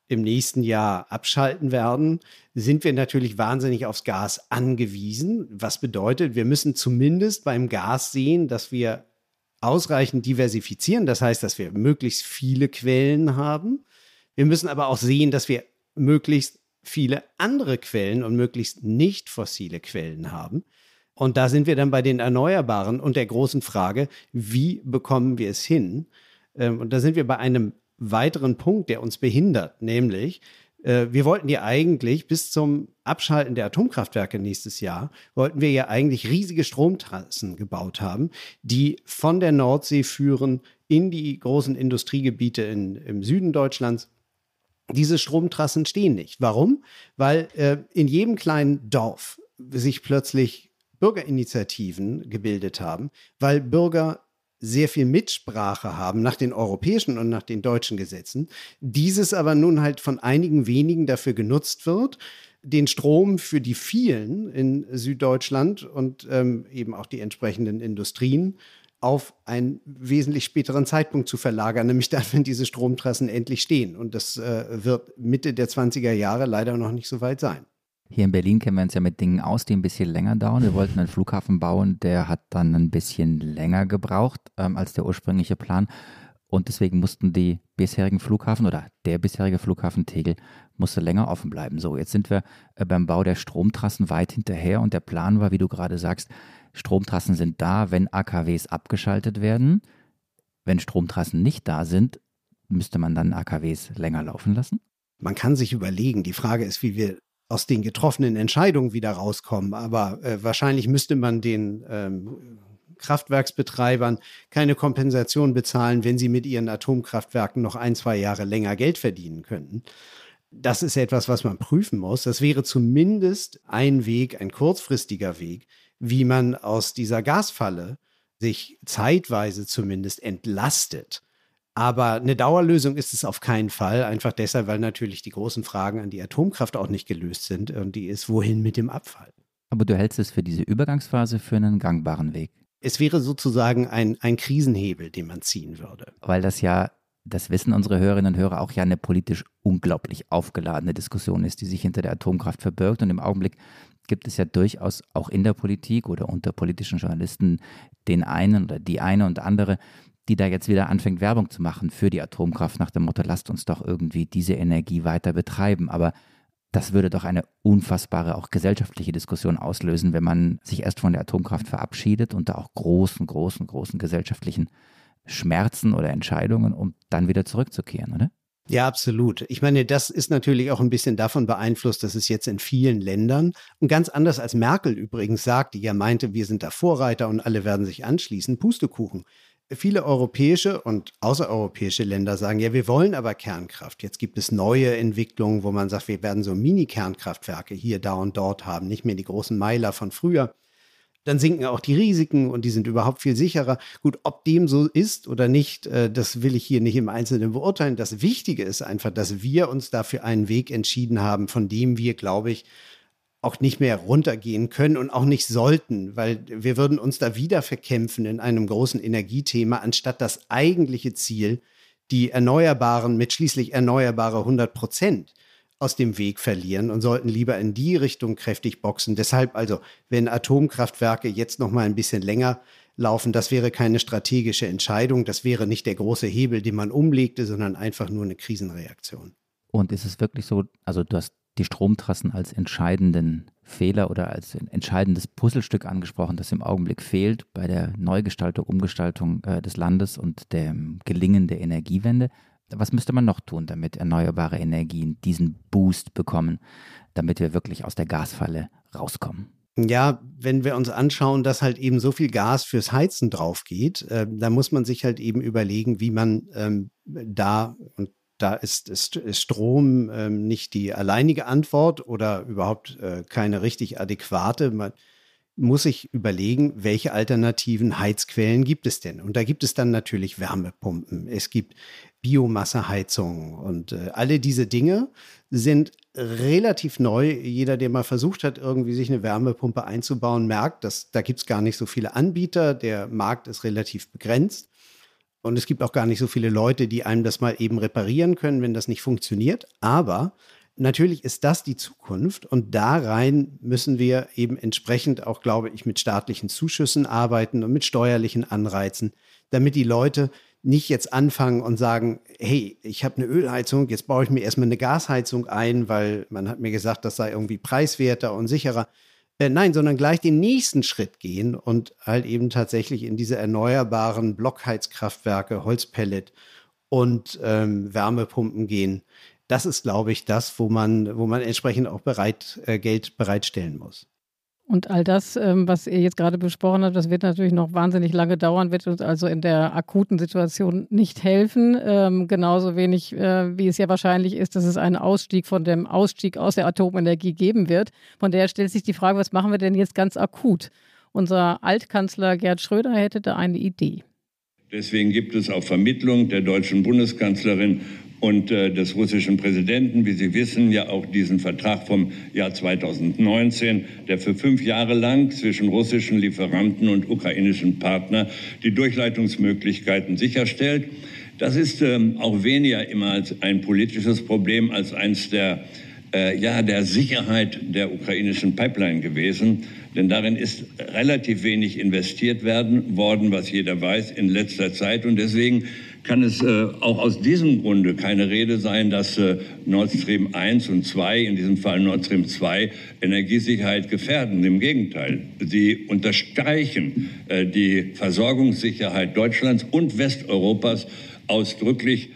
im nächsten Jahr abschalten werden, sind wir natürlich wahnsinnig aufs Gas angewiesen. Was bedeutet, wir müssen zumindest beim Gas sehen, dass wir ausreichend diversifizieren. Das heißt, dass wir möglichst viele Quellen haben. Wir müssen aber auch sehen, dass wir möglichst viele andere Quellen und möglichst nicht fossile Quellen haben. Und da sind wir dann bei den Erneuerbaren und der großen Frage, wie bekommen wir es hin? Ähm, und da sind wir bei einem weiteren Punkt, der uns behindert, nämlich äh, wir wollten ja eigentlich bis zum Abschalten der Atomkraftwerke nächstes Jahr, wollten wir ja eigentlich riesige Stromtrassen gebaut haben, die von der Nordsee führen in die großen Industriegebiete in, im Süden Deutschlands. Diese Stromtrassen stehen nicht. Warum? Weil äh, in jedem kleinen Dorf sich plötzlich Bürgerinitiativen gebildet haben, weil Bürger sehr viel Mitsprache haben nach den europäischen und nach den deutschen Gesetzen. Dieses aber nun halt von einigen wenigen dafür genutzt wird, den Strom für die vielen in Süddeutschland und ähm, eben auch die entsprechenden Industrien auf einen wesentlich späteren Zeitpunkt zu verlagern, nämlich dann, wenn diese Stromtrassen endlich stehen. Und das äh, wird Mitte der 20er Jahre leider noch nicht so weit sein. Hier in Berlin kennen wir uns ja mit Dingen aus, die ein bisschen länger dauern. Wir wollten einen Flughafen bauen, der hat dann ein bisschen länger gebraucht ähm, als der ursprüngliche Plan. Und deswegen mussten die bisherigen Flughafen oder der bisherige Flughafen Tegel musste länger offen bleiben. So, jetzt sind wir äh, beim Bau der Stromtrassen weit hinterher und der Plan war, wie du gerade sagst, Stromtrassen sind da, wenn AKWs abgeschaltet werden. Wenn Stromtrassen nicht da sind, müsste man dann AKWs länger laufen lassen? Man kann sich überlegen. Die Frage ist, wie wir aus den getroffenen Entscheidungen wieder rauskommen. Aber äh, wahrscheinlich müsste man den ähm, Kraftwerksbetreibern keine Kompensation bezahlen, wenn sie mit ihren Atomkraftwerken noch ein, zwei Jahre länger Geld verdienen könnten. Das ist etwas, was man prüfen muss. Das wäre zumindest ein Weg, ein kurzfristiger Weg, wie man aus dieser Gasfalle sich zeitweise zumindest entlastet. Aber eine Dauerlösung ist es auf keinen Fall, einfach deshalb, weil natürlich die großen Fragen an die Atomkraft auch nicht gelöst sind. Und die ist, wohin mit dem Abfall? Aber du hältst es für diese Übergangsphase für einen gangbaren Weg. Es wäre sozusagen ein, ein Krisenhebel, den man ziehen würde. Weil das ja, das wissen unsere Hörerinnen und Hörer auch ja eine politisch unglaublich aufgeladene Diskussion ist, die sich hinter der Atomkraft verbirgt. Und im Augenblick gibt es ja durchaus auch in der Politik oder unter politischen Journalisten den einen oder die eine und andere, die da jetzt wieder anfängt, Werbung zu machen für die Atomkraft nach dem Motto, lasst uns doch irgendwie diese Energie weiter betreiben. Aber das würde doch eine unfassbare, auch gesellschaftliche Diskussion auslösen, wenn man sich erst von der Atomkraft verabschiedet und da auch großen, großen, großen gesellschaftlichen Schmerzen oder Entscheidungen, um dann wieder zurückzukehren, oder? Ja, absolut. Ich meine, das ist natürlich auch ein bisschen davon beeinflusst, dass es jetzt in vielen Ländern und ganz anders als Merkel übrigens sagt, die ja meinte, wir sind da Vorreiter und alle werden sich anschließen, Pustekuchen. Viele europäische und außereuropäische Länder sagen, ja, wir wollen aber Kernkraft. Jetzt gibt es neue Entwicklungen, wo man sagt, wir werden so Mini-Kernkraftwerke hier, da und dort haben, nicht mehr die großen Meiler von früher dann sinken auch die Risiken und die sind überhaupt viel sicherer. Gut, ob dem so ist oder nicht, äh, das will ich hier nicht im Einzelnen beurteilen. Das Wichtige ist einfach, dass wir uns dafür einen Weg entschieden haben, von dem wir, glaube ich, auch nicht mehr runtergehen können und auch nicht sollten, weil wir würden uns da wieder verkämpfen in einem großen Energiethema, anstatt das eigentliche Ziel, die Erneuerbaren mit schließlich erneuerbare 100 Prozent aus dem Weg verlieren und sollten lieber in die Richtung kräftig boxen. Deshalb also, wenn Atomkraftwerke jetzt noch mal ein bisschen länger laufen, das wäre keine strategische Entscheidung, das wäre nicht der große Hebel, den man umlegte, sondern einfach nur eine Krisenreaktion. Und ist es wirklich so, also du hast die Stromtrassen als entscheidenden Fehler oder als entscheidendes Puzzlestück angesprochen, das im Augenblick fehlt bei der Neugestaltung, Umgestaltung äh, des Landes und dem Gelingen der Energiewende. Was müsste man noch tun, damit erneuerbare Energien diesen Boost bekommen, damit wir wirklich aus der Gasfalle rauskommen? Ja, wenn wir uns anschauen, dass halt eben so viel Gas fürs Heizen drauf geht, äh, dann muss man sich halt eben überlegen, wie man ähm, da, und da ist, ist, ist Strom ähm, nicht die alleinige Antwort oder überhaupt äh, keine richtig adäquate. Man, muss ich überlegen, welche alternativen Heizquellen gibt es denn? Und da gibt es dann natürlich Wärmepumpen, es gibt Biomasseheizungen und äh, alle diese Dinge sind relativ neu. Jeder, der mal versucht hat, irgendwie sich eine Wärmepumpe einzubauen, merkt, dass da gibt es gar nicht so viele Anbieter. Der Markt ist relativ begrenzt. Und es gibt auch gar nicht so viele Leute, die einem das mal eben reparieren können, wenn das nicht funktioniert. Aber natürlich ist das die Zukunft und da rein müssen wir eben entsprechend auch, glaube ich, mit staatlichen Zuschüssen arbeiten und mit steuerlichen Anreizen, damit die Leute nicht jetzt anfangen und sagen, hey, ich habe eine Ölheizung, jetzt baue ich mir erstmal eine Gasheizung ein, weil man hat mir gesagt, das sei irgendwie preiswerter und sicherer. Äh, nein, sondern gleich den nächsten Schritt gehen und halt eben tatsächlich in diese erneuerbaren Blockheizkraftwerke, Holzpellet und ähm, Wärmepumpen gehen das ist, glaube ich, das, wo man, wo man entsprechend auch bereit, äh, Geld bereitstellen muss. Und all das, ähm, was ihr jetzt gerade besprochen habt, das wird natürlich noch wahnsinnig lange dauern, wird uns also in der akuten Situation nicht helfen. Ähm, genauso wenig, äh, wie es ja wahrscheinlich ist, dass es einen Ausstieg von dem Ausstieg aus der Atomenergie geben wird. Von daher stellt sich die Frage, was machen wir denn jetzt ganz akut? Unser Altkanzler Gerd Schröder hätte da eine Idee. Deswegen gibt es auf Vermittlung der deutschen Bundeskanzlerin und äh, des russischen Präsidenten, wie Sie wissen, ja auch diesen Vertrag vom Jahr 2019, der für fünf Jahre lang zwischen russischen Lieferanten und ukrainischen Partnern die Durchleitungsmöglichkeiten sicherstellt. Das ist ähm, auch weniger immer als ein politisches Problem als eins der äh, ja, der Sicherheit der ukrainischen Pipeline gewesen. Denn darin ist relativ wenig investiert werden worden, was jeder weiß, in letzter Zeit. Und deswegen kann es äh, auch aus diesem Grunde keine Rede sein, dass äh, Nord Stream 1 und 2, in diesem Fall Nord Stream 2, Energiesicherheit gefährden. Im Gegenteil, sie unterstreichen äh, die Versorgungssicherheit Deutschlands und Westeuropas ausdrücklich.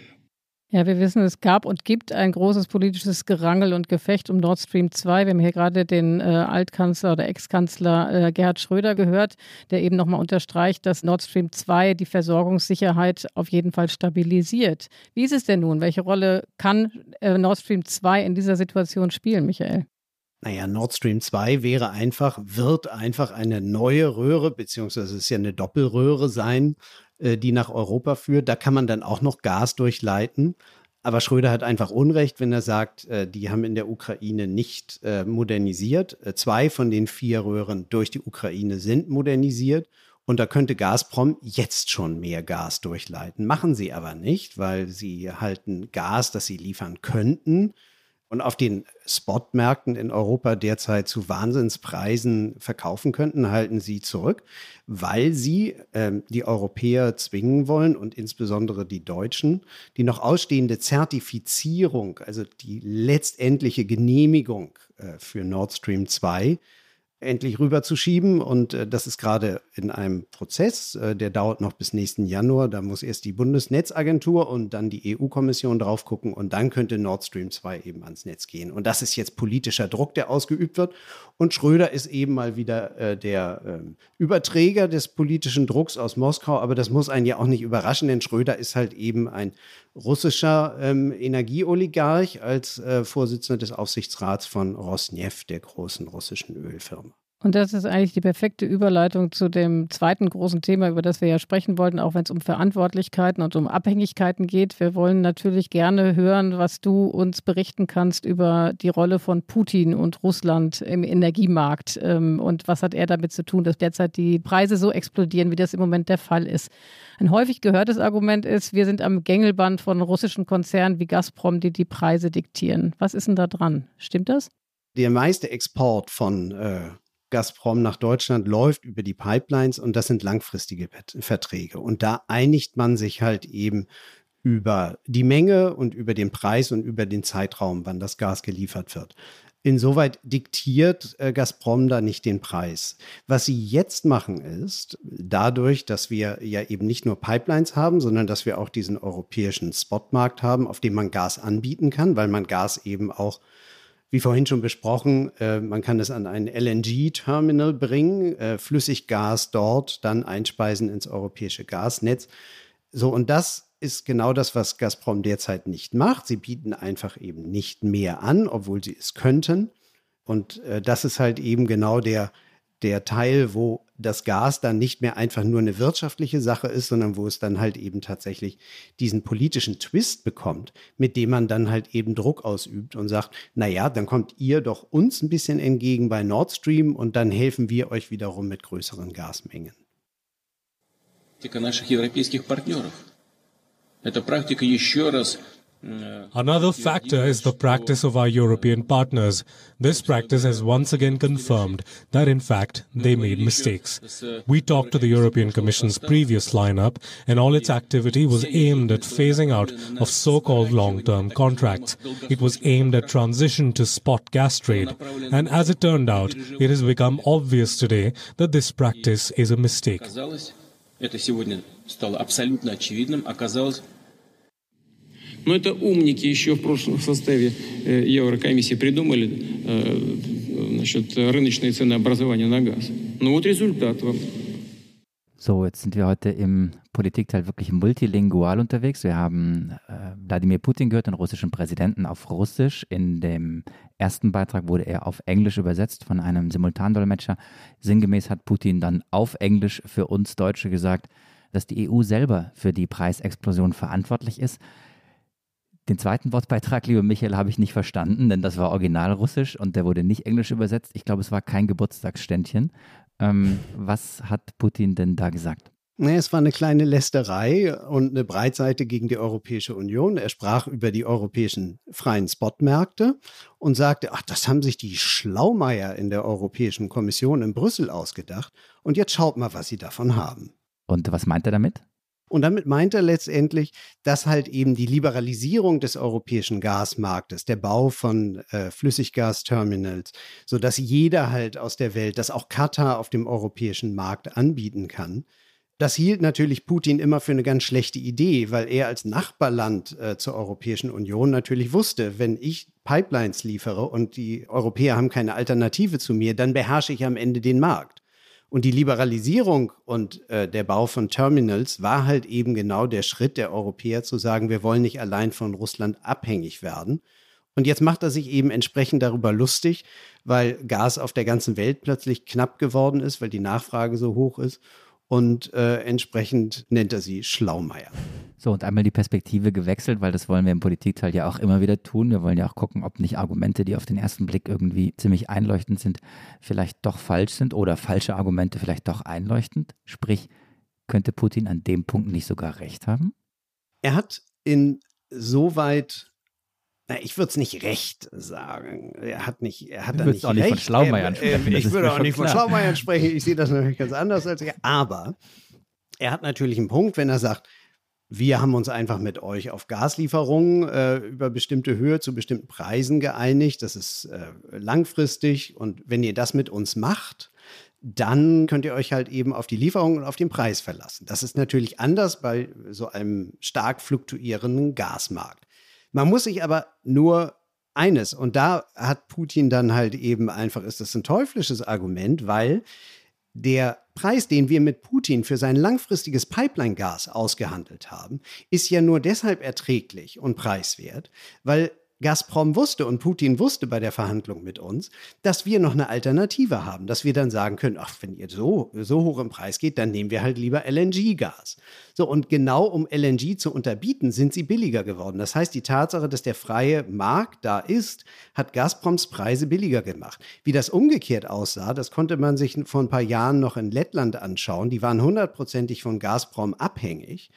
Ja, wir wissen, es gab und gibt ein großes politisches Gerangel und Gefecht um Nord Stream 2. Wir haben hier gerade den äh, Altkanzler oder Ex-Kanzler äh, Gerhard Schröder gehört, der eben nochmal unterstreicht, dass Nord Stream 2 die Versorgungssicherheit auf jeden Fall stabilisiert. Wie ist es denn nun? Welche Rolle kann äh, Nord Stream 2 in dieser Situation spielen, Michael? Naja, Nord Stream 2 wäre einfach, wird einfach eine neue Röhre, beziehungsweise es ist ja eine Doppelröhre sein, äh, die nach Europa führt. Da kann man dann auch noch Gas durchleiten. Aber Schröder hat einfach Unrecht, wenn er sagt, äh, die haben in der Ukraine nicht äh, modernisiert. Zwei von den vier Röhren durch die Ukraine sind modernisiert. Und da könnte Gazprom jetzt schon mehr Gas durchleiten. Machen sie aber nicht, weil sie halten Gas, das sie liefern könnten, und auf den Spotmärkten in Europa derzeit zu Wahnsinnspreisen verkaufen könnten, halten sie zurück, weil sie ähm, die Europäer zwingen wollen und insbesondere die Deutschen, die noch ausstehende Zertifizierung, also die letztendliche Genehmigung äh, für Nord Stream 2, endlich rüberzuschieben. Und äh, das ist gerade in einem Prozess, äh, der dauert noch bis nächsten Januar. Da muss erst die Bundesnetzagentur und dann die EU-Kommission drauf gucken und dann könnte Nord Stream 2 eben ans Netz gehen. Und das ist jetzt politischer Druck, der ausgeübt wird. Und Schröder ist eben mal wieder äh, der ähm, Überträger des politischen Drucks aus Moskau. Aber das muss einen ja auch nicht überraschen, denn Schröder ist halt eben ein russischer ähm, Energieoligarch als äh, Vorsitzender des Aufsichtsrats von Rosneft, der großen russischen Ölfirma. Und das ist eigentlich die perfekte Überleitung zu dem zweiten großen Thema, über das wir ja sprechen wollten, auch wenn es um Verantwortlichkeiten und um Abhängigkeiten geht. Wir wollen natürlich gerne hören, was du uns berichten kannst über die Rolle von Putin und Russland im Energiemarkt. Ähm, und was hat er damit zu tun, dass derzeit die Preise so explodieren, wie das im Moment der Fall ist. Ein häufig gehörtes Argument ist, wir sind am Gängelband von russischen Konzernen wie Gazprom, die die Preise diktieren. Was ist denn da dran? Stimmt das? Der meiste Export von äh Gazprom nach Deutschland läuft über die Pipelines und das sind langfristige Verträge. Und da einigt man sich halt eben über die Menge und über den Preis und über den Zeitraum, wann das Gas geliefert wird. Insoweit diktiert äh, Gazprom da nicht den Preis. Was sie jetzt machen ist, dadurch, dass wir ja eben nicht nur Pipelines haben, sondern dass wir auch diesen europäischen Spotmarkt haben, auf dem man Gas anbieten kann, weil man Gas eben auch wie vorhin schon besprochen, äh, man kann es an ein LNG-Terminal bringen, äh, Flüssiggas dort dann einspeisen ins europäische Gasnetz. So, und das ist genau das, was Gazprom derzeit nicht macht. Sie bieten einfach eben nicht mehr an, obwohl sie es könnten. Und äh, das ist halt eben genau der, der Teil, wo das Gas dann nicht mehr einfach nur eine wirtschaftliche Sache ist, sondern wo es dann halt eben tatsächlich diesen politischen Twist bekommt, mit dem man dann halt eben Druck ausübt und sagt, naja, dann kommt ihr doch uns ein bisschen entgegen bei Nord Stream und dann helfen wir euch wiederum mit größeren Gasmengen. наших европейских партнеров. Эта практика еще раз Another factor is the practice of our European partners. This practice has once again confirmed that, in fact, they made mistakes. We talked to the European Commission's previous lineup, and all its activity was aimed at phasing out of so-called long-term contracts. It was aimed at transition to spot gas trade, and as it turned out, it has become obvious today that this practice is a mistake. Это сегодня стало абсолютно очевидным. Оказалось, Но это умники еще в прошлом составе Еврокомиссии придумали насчет рыночной ценообразования на газ. Ну вот результат вам. So, jetzt sind wir heute im Politikteil wirklich multilingual unterwegs. Wir haben äh, Wladimir Putin gehört, den russischen Präsidenten, auf Russisch. In dem ersten Beitrag wurde er auf Englisch übersetzt von einem Simultandolmetscher. Sinngemäß hat Putin dann auf Englisch für uns Deutsche gesagt, dass die EU selber für die Preisexplosion verantwortlich ist. Den zweiten Wortbeitrag, lieber Michael, habe ich nicht verstanden, denn das war original russisch und der wurde nicht englisch übersetzt. Ich glaube, es war kein Geburtstagsständchen. Ähm, was hat Putin denn da gesagt? Nee, es war eine kleine Lästerei und eine Breitseite gegen die Europäische Union. Er sprach über die europäischen freien Spotmärkte und sagte, ach, das haben sich die Schlaumeier in der Europäischen Kommission in Brüssel ausgedacht. Und jetzt schaut mal, was sie davon haben. Und was meint er damit? Und damit meint er letztendlich, dass halt eben die Liberalisierung des europäischen Gasmarktes, der Bau von äh, Flüssiggasterminals, sodass jeder halt aus der Welt, dass auch Katar auf dem europäischen Markt anbieten kann, das hielt natürlich Putin immer für eine ganz schlechte Idee, weil er als Nachbarland äh, zur Europäischen Union natürlich wusste, wenn ich Pipelines liefere und die Europäer haben keine Alternative zu mir, dann beherrsche ich am Ende den Markt. Und die Liberalisierung und äh, der Bau von Terminals war halt eben genau der Schritt der Europäer zu sagen, wir wollen nicht allein von Russland abhängig werden. Und jetzt macht er sich eben entsprechend darüber lustig, weil Gas auf der ganzen Welt plötzlich knapp geworden ist, weil die Nachfrage so hoch ist und äh, entsprechend nennt er sie Schlaumeier. So, und einmal die Perspektive gewechselt, weil das wollen wir im Politikteil ja auch immer wieder tun. Wir wollen ja auch gucken, ob nicht Argumente, die auf den ersten Blick irgendwie ziemlich einleuchtend sind, vielleicht doch falsch sind oder falsche Argumente vielleicht doch einleuchtend. Sprich, könnte Putin an dem Punkt nicht sogar recht haben? Er hat insoweit na, ich würde es nicht recht sagen. Er hat nicht, er hat da nicht auch nicht von Schlaumeiern sprechen. ich würde auch nicht klar. von Schlaumeiern sprechen. Ich sehe das natürlich ganz anders als er. Aber er hat natürlich einen Punkt, wenn er sagt, Wir haben uns einfach mit euch auf Gaslieferungen äh, über bestimmte Höhe zu bestimmten Preisen geeinigt. Das ist äh, langfristig. Und wenn ihr das mit uns macht, dann könnt ihr euch halt eben auf die Lieferung und auf den Preis verlassen. Das ist natürlich anders bei so einem stark fluktuierenden Gasmarkt. Man muss sich aber nur eines, und da hat Putin dann halt eben einfach, ist das ein teuflisches Argument, weil der Preis, den wir mit Putin für sein langfristiges Pipeline-Gas ausgehandelt haben, ist ja nur deshalb erträglich und preiswert, weil Gazprom wusste und Putin wusste bei der Verhandlung mit uns, dass wir noch eine Alternative haben, dass wir dann sagen können, ach, wenn ihr so, so hoch im Preis geht, dann nehmen wir halt lieber LNG-Gas. So, und genau um LNG zu unterbieten, sind sie billiger geworden. Das heißt, die Tatsache, dass der freie Markt da ist, hat Gazproms Preise billiger gemacht. Wie das umgekehrt aussah, das konnte man sich vor ein paar Jahren noch in Lettland anschauen. Die waren hundertprozentig von Gazprom abhängig.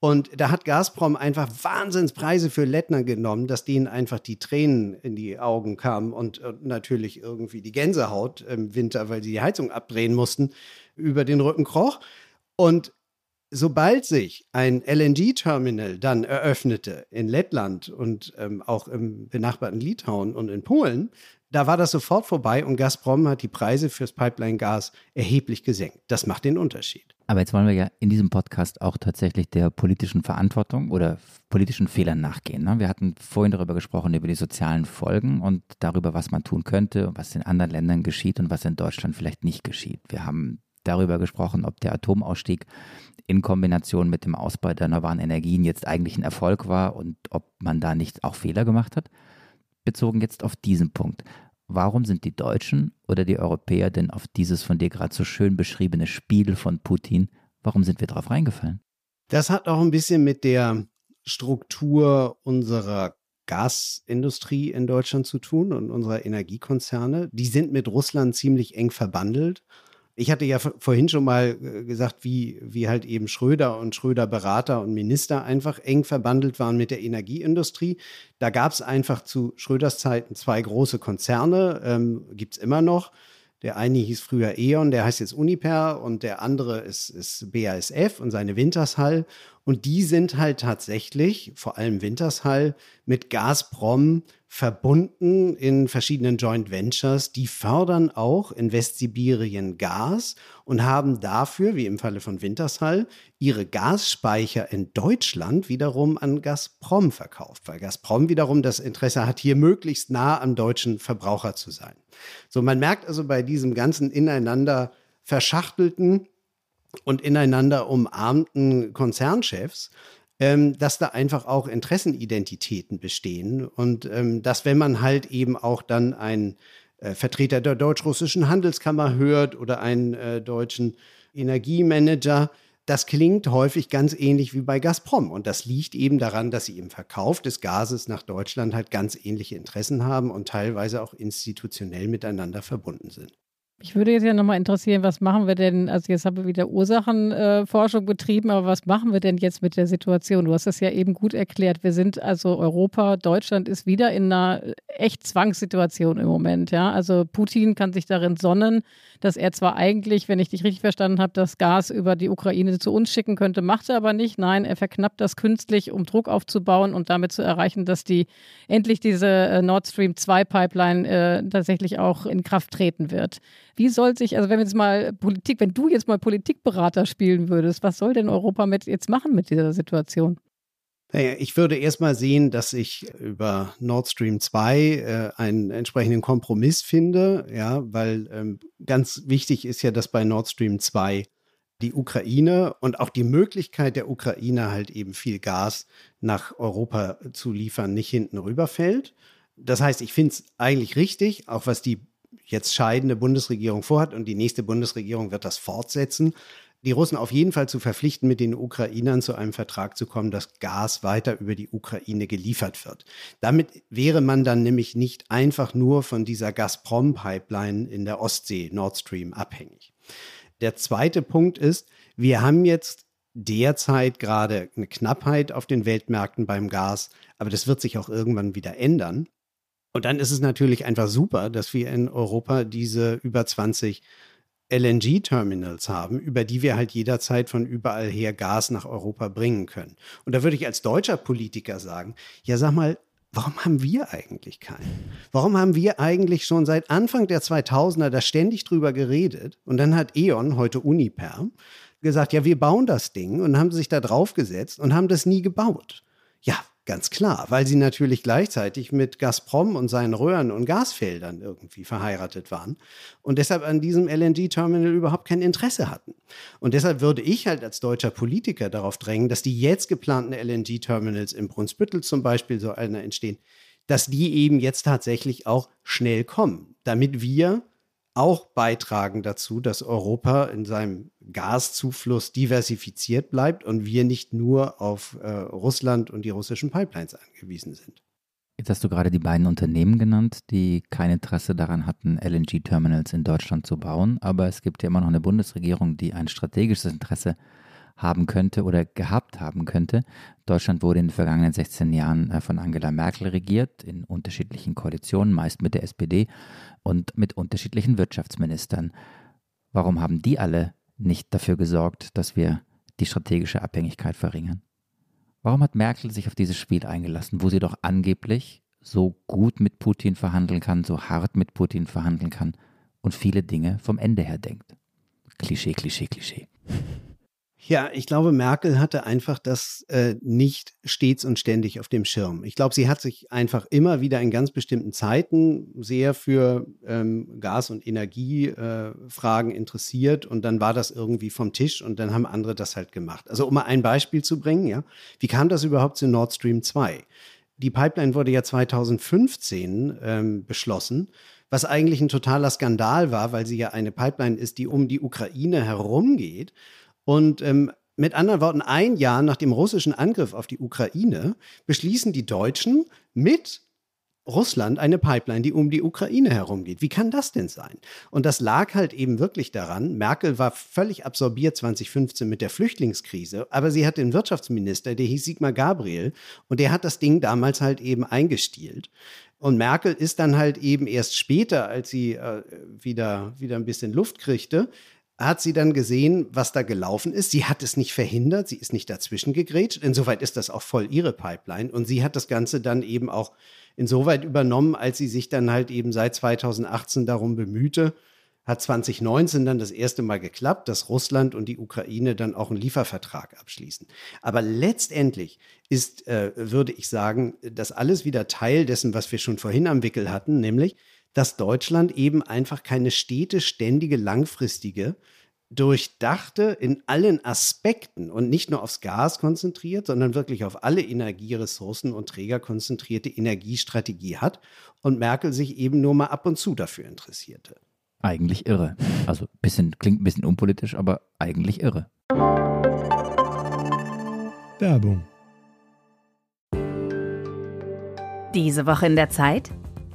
Und da hat Gazprom einfach Wahnsinnspreise für Lettner genommen, dass denen einfach die Tränen in die Augen kamen und, und natürlich irgendwie die Gänsehaut im Winter, weil sie die Heizung abdrehen mussten, über den Rücken kroch. Und sobald sich ein LNG-Terminal dann eröffnete in Lettland und ähm, auch im benachbarten Litauen und in Polen, da war das sofort vorbei und Gazprom hat die Preise fürs Pipeline-Gas erheblich gesenkt. Das macht den Unterschied. Aber jetzt wollen wir ja in diesem Podcast auch tatsächlich der politischen Verantwortung oder politischen Fehlern nachgehen. Ne? Wir hatten vorhin darüber gesprochen, über die sozialen Folgen und darüber, was man tun könnte, was in anderen Ländern geschieht und was in Deutschland vielleicht nicht geschieht. Wir haben darüber gesprochen, ob der Atomausstieg in Kombination mit dem Ausbau der erneuerbaren Energien jetzt eigentlich ein Erfolg war und ob man da nicht auch Fehler gemacht hat bezogen jetzt auf diesen Punkt. Warum sind die Deutschen oder die Europäer denn auf dieses von dir gerade so schön beschriebene Spiel von Putin, warum sind wir darauf reingefallen? Das hat auch ein bisschen mit der Struktur unserer Gasindustrie in Deutschland zu tun und unserer Energiekonzerne. Die sind mit Russland ziemlich eng verbandelt ich hatte ja vorhin schon mal äh, gesagt, wie, wie halt eben Schröder und Schröder Berater und Minister einfach eng verbandelt waren mit der Energieindustrie. Da gab es einfach zu Schröders Zeiten zwei große Konzerne, ähm, gibt es immer noch. Der eine hieß früher E.ON, der heißt jetzt Uniper und der andere ist, ist BASF und seine Wintershall. Und die sind halt tatsächlich, vor allem Wintershall, mit Gazprom verbunden in verschiedenen Joint Ventures. Die fördern auch in Westsibirien Gas und haben dafür, wie im Falle von Wintershall, ihre Gasspeicher in Deutschland wiederum an Gazprom verkauft, weil Gazprom wiederum das Interesse hat, hier möglichst nah am deutschen Verbraucher zu sein. So, man merkt also bei diesem ganzen ineinander verschachtelten und ineinander umarmten Konzernchefs, ähm, dass da einfach auch Interessenidentitäten bestehen und ähm, dass wenn man halt eben auch dann einen äh, Vertreter der deutsch-russischen Handelskammer hört oder einen äh, deutschen Energiemanager, das klingt häufig ganz ähnlich wie bei Gazprom. Und das liegt eben daran, dass sie im Verkauf des Gases nach Deutschland halt ganz ähnliche Interessen haben und teilweise auch institutionell miteinander verbunden sind. Ich würde jetzt ja nochmal interessieren, was machen wir denn, also jetzt haben wir wieder Ursachenforschung äh, betrieben, aber was machen wir denn jetzt mit der Situation? Du hast es ja eben gut erklärt. Wir sind also Europa, Deutschland ist wieder in einer echt Zwangssituation im Moment. Ja? Also Putin kann sich darin sonnen, dass er zwar eigentlich, wenn ich dich richtig verstanden habe, das Gas über die Ukraine zu uns schicken könnte, macht er aber nicht. Nein, er verknappt das künstlich, um Druck aufzubauen und damit zu erreichen, dass die endlich diese äh, Nord Stream 2 Pipeline äh, tatsächlich auch in Kraft treten wird. Wie soll sich, also wenn wir jetzt mal Politik, wenn du jetzt mal Politikberater spielen würdest, was soll denn Europa mit jetzt machen mit dieser Situation? Naja, ich würde erstmal sehen, dass ich über Nord Stream 2 äh, einen entsprechenden Kompromiss finde, ja, weil ähm, ganz wichtig ist ja, dass bei Nord Stream 2 die Ukraine und auch die Möglichkeit der Ukraine halt eben viel Gas nach Europa zu liefern nicht hinten rüberfällt. Das heißt, ich finde es eigentlich richtig, auch was die jetzt scheidende Bundesregierung vorhat und die nächste Bundesregierung wird das fortsetzen, die Russen auf jeden Fall zu verpflichten, mit den Ukrainern zu einem Vertrag zu kommen, dass Gas weiter über die Ukraine geliefert wird. Damit wäre man dann nämlich nicht einfach nur von dieser Gazprom-Pipeline in der Ostsee, Nord Stream, abhängig. Der zweite Punkt ist, wir haben jetzt derzeit gerade eine Knappheit auf den Weltmärkten beim Gas, aber das wird sich auch irgendwann wieder ändern. Und dann ist es natürlich einfach super, dass wir in Europa diese über 20 LNG-Terminals haben, über die wir halt jederzeit von überall her Gas nach Europa bringen können. Und da würde ich als deutscher Politiker sagen, ja sag mal, warum haben wir eigentlich keinen? Warum haben wir eigentlich schon seit Anfang der 2000er da ständig drüber geredet? Und dann hat E.ON, heute Uniper, gesagt, ja, wir bauen das Ding und haben sich da drauf gesetzt und haben das nie gebaut. Ja, Ganz klar, weil sie natürlich gleichzeitig mit Gazprom und seinen Röhren und Gasfeldern irgendwie verheiratet waren und deshalb an diesem LNG-Terminal überhaupt kein Interesse hatten. Und deshalb würde ich halt als deutscher Politiker darauf drängen, dass die jetzt geplanten LNG-Terminals im Brunsbüttel zum Beispiel, so einer entstehen, dass die eben jetzt tatsächlich auch schnell kommen, damit wir auch beitragen dazu, dass Europa in seinem Gaszufluss diversifiziert bleibt und wir nicht nur auf äh, Russland und die russischen Pipelines angewiesen sind. Jetzt hast du gerade die beiden Unternehmen genannt, die kein Interesse daran hatten, LNG-Terminals in Deutschland zu bauen. Aber es gibt ja immer noch eine Bundesregierung, die ein strategisches Interesse haben könnte oder gehabt haben könnte. Deutschland wurde in den vergangenen 16 Jahren äh, von Angela Merkel regiert, in unterschiedlichen Koalitionen, meist mit der SPD und mit unterschiedlichen Wirtschaftsministern. Warum haben die alle nicht dafür gesorgt, dass wir die strategische Abhängigkeit verringern? Warum hat Merkel sich auf dieses Spiel eingelassen, wo sie doch angeblich so gut mit Putin verhandeln kann, so hart mit Putin verhandeln kann und viele Dinge vom Ende her denkt? Klischee, Klischee, Klischee. Ja, ich glaube, Merkel hatte einfach das äh, nicht stets und ständig auf dem Schirm. Ich glaube, sie hat sich einfach immer wieder in ganz bestimmten Zeiten sehr für ähm, Gas- und Energiefragen äh, interessiert und dann war das irgendwie vom Tisch und dann haben andere das halt gemacht. Also um mal ein Beispiel zu bringen, ja, wie kam das überhaupt zu Nord Stream 2? Die Pipeline wurde ja 2015 ähm, beschlossen was eigentlich ein totaler Skandal war, weil sie ja eine Pipeline ist, die um die Ukraine herumgeht und ähm, mit anderen Worten, ein Jahr nach dem russischen Angriff auf die Ukraine beschließen die Deutschen mit Russland eine Pipeline, die um die Ukraine herumgeht. Wie kann das denn sein? Und das lag halt eben wirklich daran, Merkel war völlig absorbiert 2015 mit der Flüchtlingskrise, aber sie hat den Wirtschaftsminister, der hieß Sigmar Gabriel, und der hat das Ding damals halt eben eingestielt. Und Merkel ist dann halt eben erst später, als sie äh, wieder, wieder ein bisschen Luft kriegte, hat sie dann gesehen, was da gelaufen ist. Sie hat es nicht verhindert, sie ist nicht dazwischen gegrätscht. Insoweit ist das auch voll ihre Pipeline. Und sie hat das Ganze dann eben auch insoweit übernommen, als sie sich dann halt eben seit 2018 darum bemühte, hat 2019 dann das erste Mal geklappt, dass Russland und die Ukraine dann auch einen Liefervertrag abschließen. Aber letztendlich ist, äh, würde ich sagen, das alles wieder Teil dessen, was wir schon vorhin am Wickel hatten, nämlich dass Deutschland eben einfach keine stete, ständige, langfristige, durchdachte in allen Aspekten und nicht nur aufs Gas konzentriert, sondern wirklich auf alle Energieressourcen und Träger konzentrierte Energiestrategie hat und Merkel sich eben nur mal ab und zu dafür interessierte. Eigentlich irre. Also bisschen, klingt ein bisschen unpolitisch, aber eigentlich irre. Werbung. Diese Woche in der Zeit?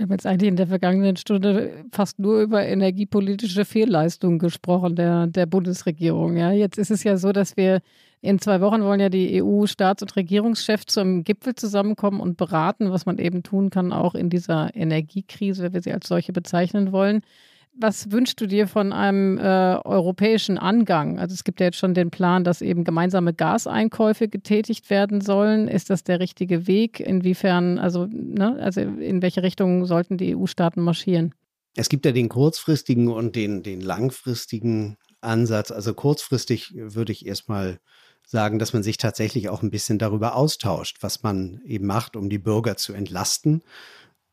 Wir haben jetzt eigentlich in der vergangenen Stunde fast nur über energiepolitische Fehlleistungen gesprochen der, der Bundesregierung. Ja, jetzt ist es ja so, dass wir in zwei Wochen wollen ja die EU-Staats- und Regierungschefs zum Gipfel zusammenkommen und beraten, was man eben tun kann, auch in dieser Energiekrise, wenn wir sie als solche bezeichnen wollen. Was wünschst du dir von einem äh, europäischen Angang? Also es gibt ja jetzt schon den Plan, dass eben gemeinsame Gaseinkäufe getätigt werden sollen. Ist das der richtige Weg? Inwiefern, also, ne, also in welche Richtung sollten die EU-Staaten marschieren? Es gibt ja den kurzfristigen und den, den langfristigen Ansatz. Also kurzfristig würde ich erstmal sagen, dass man sich tatsächlich auch ein bisschen darüber austauscht, was man eben macht, um die Bürger zu entlasten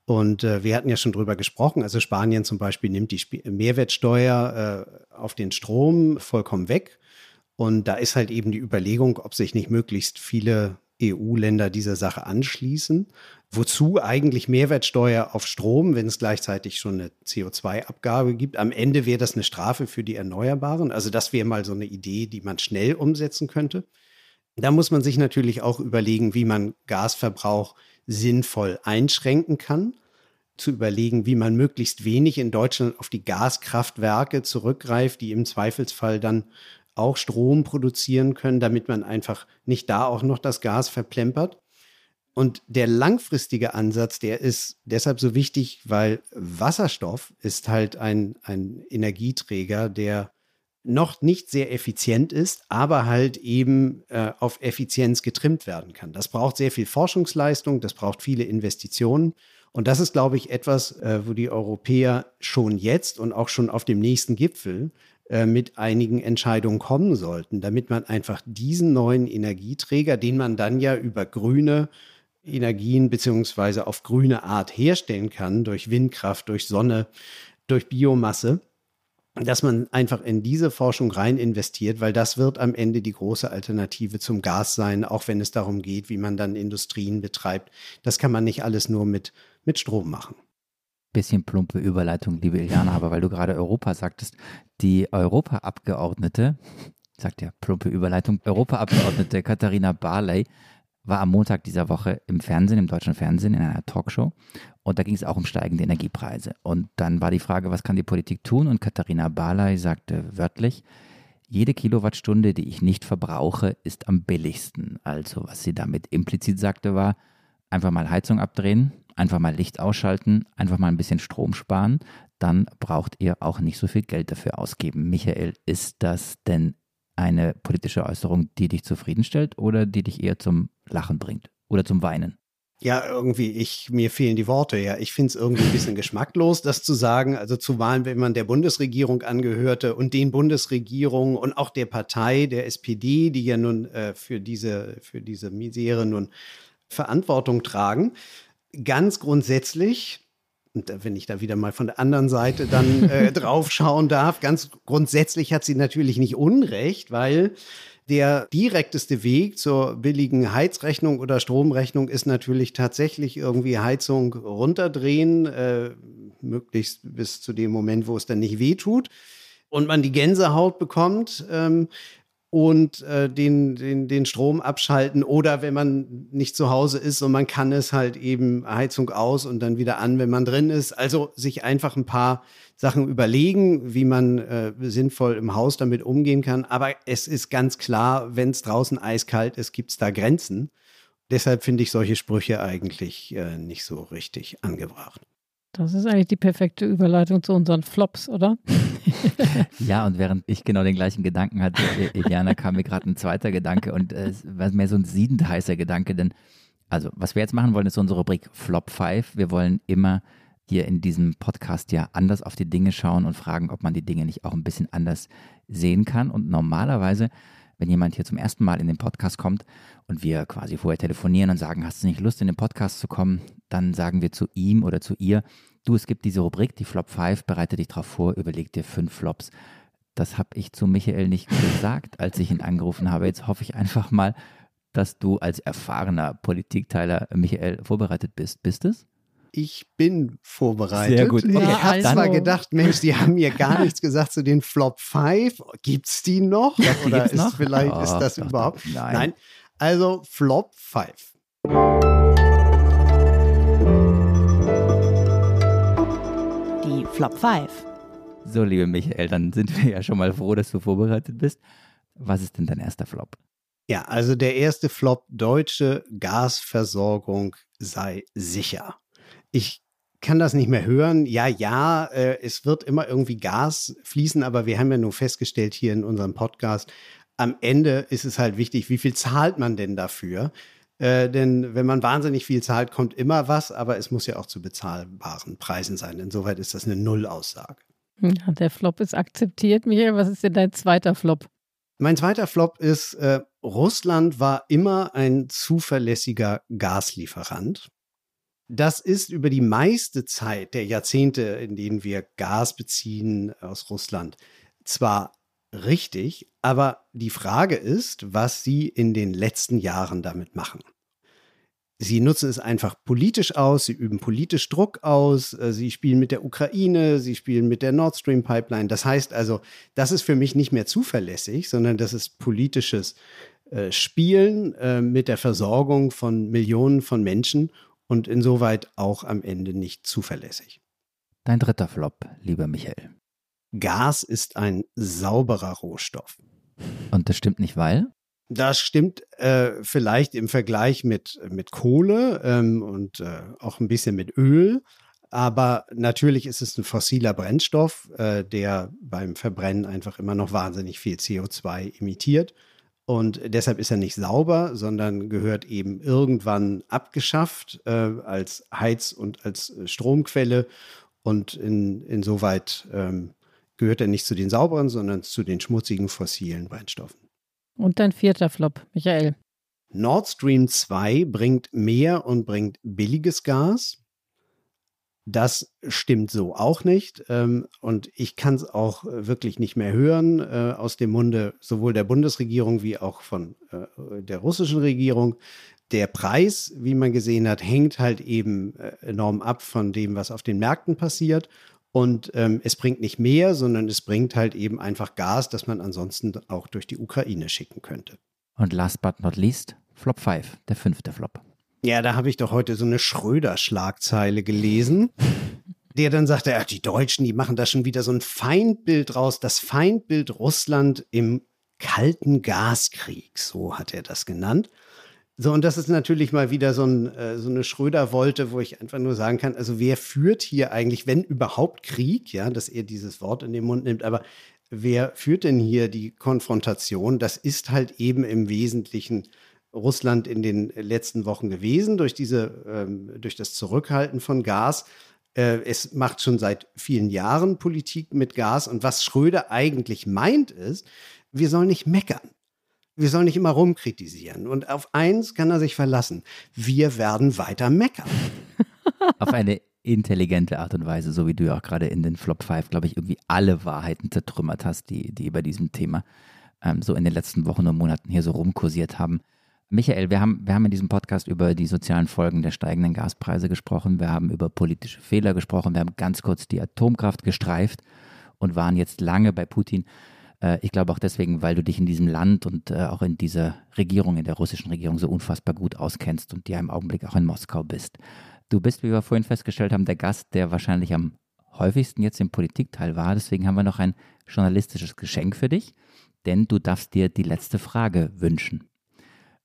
und äh, wir hatten ja schon drüber gesprochen. Also Spanien zum Beispiel nimmt die Sp Mehrwertsteuer äh, auf den Strom vollkommen weg. Und da ist halt eben die Überlegung, ob sich nicht möglichst viele EU-Länder dieser Sache anschließen. Wozu eigentlich Mehrwertsteuer auf Strom, wenn es gleichzeitig schon eine CO2-Abgabe gibt? Am Ende wäre das eine Strafe für die Erneuerbaren. Also das wäre mal so eine Idee, die man schnell umsetzen könnte. Da muss man sich natürlich auch überlegen, wie man Gasverbrauch sinnvoll einschränken kann. Zu überlegen, wie man möglichst wenig in Deutschland auf die Gaskraftwerke zurückgreift, die im Zweifelsfall dann auch Strom produzieren können, damit man einfach nicht da auch noch das Gas verplempert. Und der langfristige Ansatz, der ist deshalb so wichtig, weil Wasserstoff ist halt ein, ein Energieträger, der noch nicht sehr effizient ist, aber halt eben äh, auf Effizienz getrimmt werden kann. Das braucht sehr viel Forschungsleistung, das braucht viele Investitionen. Und das ist, glaube ich, etwas, äh, wo die Europäer schon jetzt und auch schon auf dem nächsten Gipfel äh, mit einigen Entscheidungen kommen sollten, damit man einfach diesen neuen Energieträger, den man dann ja über grüne Energien beziehungsweise auf grüne Art herstellen kann, durch Windkraft, durch Sonne, durch Biomasse, dass man einfach in diese Forschung rein investiert, weil das wird am Ende die große Alternative zum Gas sein, auch wenn es darum geht, wie man dann Industrien betreibt. Das kann man nicht alles nur mit, mit Strom machen. Bisschen plumpe Überleitung, liebe Iliana, aber weil du gerade Europa sagtest, die Europaabgeordnete, sagt ja plumpe Überleitung, Europaabgeordnete Katharina Barley war am Montag dieser Woche im Fernsehen, im deutschen Fernsehen, in einer Talkshow. Und da ging es auch um steigende Energiepreise. Und dann war die Frage, was kann die Politik tun? Und Katharina Barley sagte wörtlich, jede Kilowattstunde, die ich nicht verbrauche, ist am billigsten. Also was sie damit implizit sagte, war, einfach mal Heizung abdrehen, einfach mal Licht ausschalten, einfach mal ein bisschen Strom sparen. Dann braucht ihr auch nicht so viel Geld dafür ausgeben. Michael, ist das denn eine politische Äußerung, die dich zufriedenstellt oder die dich eher zum Lachen bringt oder zum Weinen? Ja, irgendwie, ich, mir fehlen die Worte, ja. Ich finde es irgendwie ein bisschen geschmacklos, das zu sagen. Also zumal, wenn man der Bundesregierung angehörte und den Bundesregierungen und auch der Partei, der SPD, die ja nun äh, für diese, für diese Misere nun Verantwortung tragen. Ganz grundsätzlich und wenn ich da wieder mal von der anderen Seite dann äh, drauf schauen darf, ganz grundsätzlich hat sie natürlich nicht Unrecht, weil der direkteste Weg zur billigen Heizrechnung oder Stromrechnung ist natürlich tatsächlich irgendwie Heizung runterdrehen, äh, möglichst bis zu dem Moment, wo es dann nicht wehtut und man die Gänsehaut bekommt. Ähm, und äh, den, den, den Strom abschalten oder wenn man nicht zu Hause ist und man kann es halt eben Heizung aus und dann wieder an, wenn man drin ist. Also sich einfach ein paar Sachen überlegen, wie man äh, sinnvoll im Haus damit umgehen kann. Aber es ist ganz klar, wenn es draußen eiskalt ist, gibt es da Grenzen. Deshalb finde ich solche Sprüche eigentlich äh, nicht so richtig angebracht. Das ist eigentlich die perfekte Überleitung zu unseren Flops, oder? ja, und während ich genau den gleichen Gedanken hatte, Eliana, kam mir gerade ein zweiter Gedanke und äh, es war mehr so ein siedend heißer Gedanke, denn also, was wir jetzt machen wollen, ist unsere Rubrik Flop 5. Wir wollen immer hier in diesem Podcast ja anders auf die Dinge schauen und fragen, ob man die Dinge nicht auch ein bisschen anders sehen kann. Und normalerweise, wenn jemand hier zum ersten Mal in den Podcast kommt und wir quasi vorher telefonieren und sagen, hast du nicht Lust in den Podcast zu kommen, dann sagen wir zu ihm oder zu ihr, du, es gibt diese Rubrik, die Flop 5, bereite dich darauf vor, überleg dir fünf Flops. Das habe ich zu Michael nicht gesagt, als ich ihn angerufen habe. Jetzt hoffe ich einfach mal, dass du als erfahrener Politikteiler, Michael, vorbereitet bist. Bist es? Ich bin vorbereitet. Sehr gut. Okay. ich habe also. zwar gedacht, Mensch, die haben mir gar nichts gesagt zu den Flop 5. Gibt es die noch? Ja, Oder ist noch? vielleicht oh, ist das doch, überhaupt? Nein. Nein. Also Flop 5. Die Flop 5. So, liebe Michael, dann sind wir ja schon mal froh, dass du vorbereitet bist. Was ist denn dein erster Flop? Ja, also der erste Flop, deutsche Gasversorgung sei sicher. Ich kann das nicht mehr hören. Ja, ja, äh, es wird immer irgendwie Gas fließen, aber wir haben ja nur festgestellt hier in unserem Podcast, am Ende ist es halt wichtig, wie viel zahlt man denn dafür? Äh, denn wenn man wahnsinnig viel zahlt, kommt immer was, aber es muss ja auch zu bezahlbaren Preisen sein. Insoweit ist das eine Nullaussage. Ja, der Flop ist akzeptiert. Michael, was ist denn dein zweiter Flop? Mein zweiter Flop ist, äh, Russland war immer ein zuverlässiger Gaslieferant. Das ist über die meiste Zeit der Jahrzehnte, in denen wir Gas beziehen aus Russland, zwar richtig, aber die Frage ist, was sie in den letzten Jahren damit machen. Sie nutzen es einfach politisch aus, sie üben politisch Druck aus, äh, sie spielen mit der Ukraine, sie spielen mit der Nord Stream Pipeline. Das heißt also, das ist für mich nicht mehr zuverlässig, sondern das ist politisches äh, spielen äh, mit der Versorgung von Millionen von Menschen und insoweit auch am Ende nicht zuverlässig. Dein dritter Flop, lieber Michael. Gas ist ein sauberer Rohstoff. Und das stimmt nicht, weil? Das stimmt äh, vielleicht im Vergleich mit, mit Kohle ähm, und äh, auch ein bisschen mit Öl. Aber natürlich ist es ein fossiler Brennstoff, äh, der beim Verbrennen einfach immer noch wahnsinnig viel CO2 emittiert. Und deshalb ist er nicht sauber, sondern gehört eben irgendwann abgeschafft äh, als Heiz- und als äh, Stromquelle. Und in, insoweit ähm, gehört er nicht zu den sauberen, sondern zu den schmutzigen fossilen Brennstoffen. Und dein vierter Flop, Michael. Nord Stream 2 bringt mehr und bringt billiges Gas. Das stimmt so auch nicht. Ähm, und ich kann es auch wirklich nicht mehr hören äh, aus dem Munde sowohl der Bundesregierung wie auch von äh, der russischen Regierung. Der Preis, wie man gesehen hat, hängt halt eben äh, enorm ab von dem, was auf den Märkten passiert. Und ähm, es bringt nicht mehr, sondern es bringt halt eben einfach Gas, das man ansonsten auch durch die Ukraine schicken könnte. Und last but not least, Flop 5, der fünfte Flop. Ja, da habe ich doch heute so eine Schröder-Schlagzeile gelesen, der dann sagte, ja, die Deutschen, die machen da schon wieder so ein Feindbild raus, das Feindbild Russland im kalten Gaskrieg, so hat er das genannt. So, und das ist natürlich mal wieder so, ein, äh, so eine Schröder-Wolte, wo ich einfach nur sagen kann, also wer führt hier eigentlich, wenn überhaupt Krieg, ja, dass er dieses Wort in den Mund nimmt, aber wer führt denn hier die Konfrontation? Das ist halt eben im Wesentlichen Russland in den letzten Wochen gewesen, durch diese, ähm, durch das Zurückhalten von Gas. Äh, es macht schon seit vielen Jahren Politik mit Gas. Und was Schröder eigentlich meint, ist, wir sollen nicht meckern wir sollen nicht immer rumkritisieren. Und auf eins kann er sich verlassen. Wir werden weiter meckern. auf eine intelligente Art und Weise, so wie du ja auch gerade in den Flop 5, glaube ich, irgendwie alle Wahrheiten zertrümmert hast, die, die über diesem Thema ähm, so in den letzten Wochen und Monaten hier so rumkursiert haben. Michael, wir haben, wir haben in diesem Podcast über die sozialen Folgen der steigenden Gaspreise gesprochen. Wir haben über politische Fehler gesprochen. Wir haben ganz kurz die Atomkraft gestreift und waren jetzt lange bei Putin. Äh, ich glaube auch deswegen, weil du dich in diesem Land und äh, auch in dieser Regierung, in der russischen Regierung so unfassbar gut auskennst und ja im Augenblick auch in Moskau bist. Du bist, wie wir vorhin festgestellt haben, der Gast, der wahrscheinlich am häufigsten jetzt im Politikteil war. Deswegen haben wir noch ein journalistisches Geschenk für dich, denn du darfst dir die letzte Frage wünschen.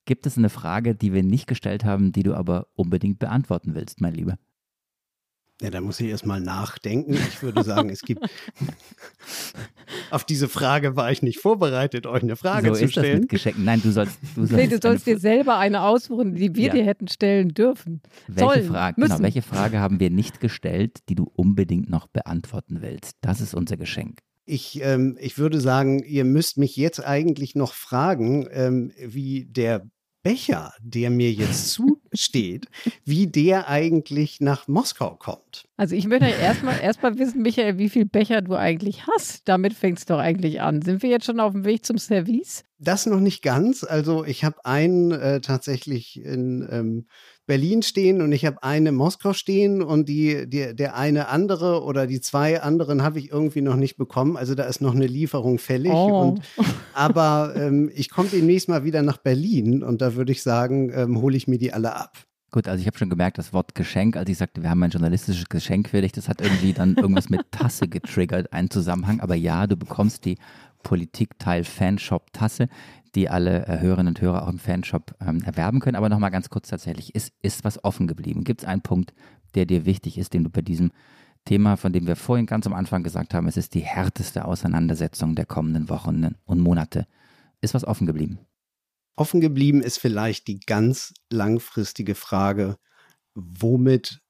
Gibt es eine Frage, die wir nicht gestellt haben, die du aber unbedingt beantworten willst, mein Lieber? Ja, da muss ich erstmal nachdenken. Ich würde sagen, es gibt. Auf diese Frage war ich nicht vorbereitet, euch eine Frage so zu stellen. Das mit Geschenken. Nein, du sollst. Du sollst, nee, du sollst dir selber eine aussuchen, die wir ja. dir hätten stellen dürfen. Welche Sollen, Frage, genau, welche Frage haben wir nicht gestellt, die du unbedingt noch beantworten willst? Das ist unser Geschenk. Ich, ähm, ich würde sagen, ihr müsst mich jetzt eigentlich noch fragen, ähm, wie der Becher, der mir jetzt zusteht, wie der eigentlich nach Moskau kommt. Also ich möchte erstmal erstmal wissen, Michael, wie viel Becher du eigentlich hast. Damit fängt es doch eigentlich an. Sind wir jetzt schon auf dem Weg zum Service? Das noch nicht ganz. Also ich habe einen äh, tatsächlich in ähm, Berlin stehen und ich habe eine in Moskau stehen und die, die, der eine andere oder die zwei anderen habe ich irgendwie noch nicht bekommen. Also da ist noch eine Lieferung fällig. Oh. Und, aber ähm, ich komme demnächst mal wieder nach Berlin und da würde ich sagen, ähm, hole ich mir die alle ab. Gut, also ich habe schon gemerkt, das Wort Geschenk, als ich sagte, wir haben ein journalistisches Geschenk für dich, das hat irgendwie dann irgendwas mit Tasse getriggert, einen Zusammenhang. Aber ja, du bekommst die Politikteil Fanshop Tasse die alle äh, Hörerinnen und Hörer auch im Fanshop ähm, erwerben können. Aber nochmal ganz kurz tatsächlich, ist, ist was offen geblieben? Gibt es einen Punkt, der dir wichtig ist, den du bei diesem Thema, von dem wir vorhin ganz am Anfang gesagt haben, es ist die härteste Auseinandersetzung der kommenden Wochen und Monate. Ist was offen geblieben? Offen geblieben ist vielleicht die ganz langfristige Frage, womit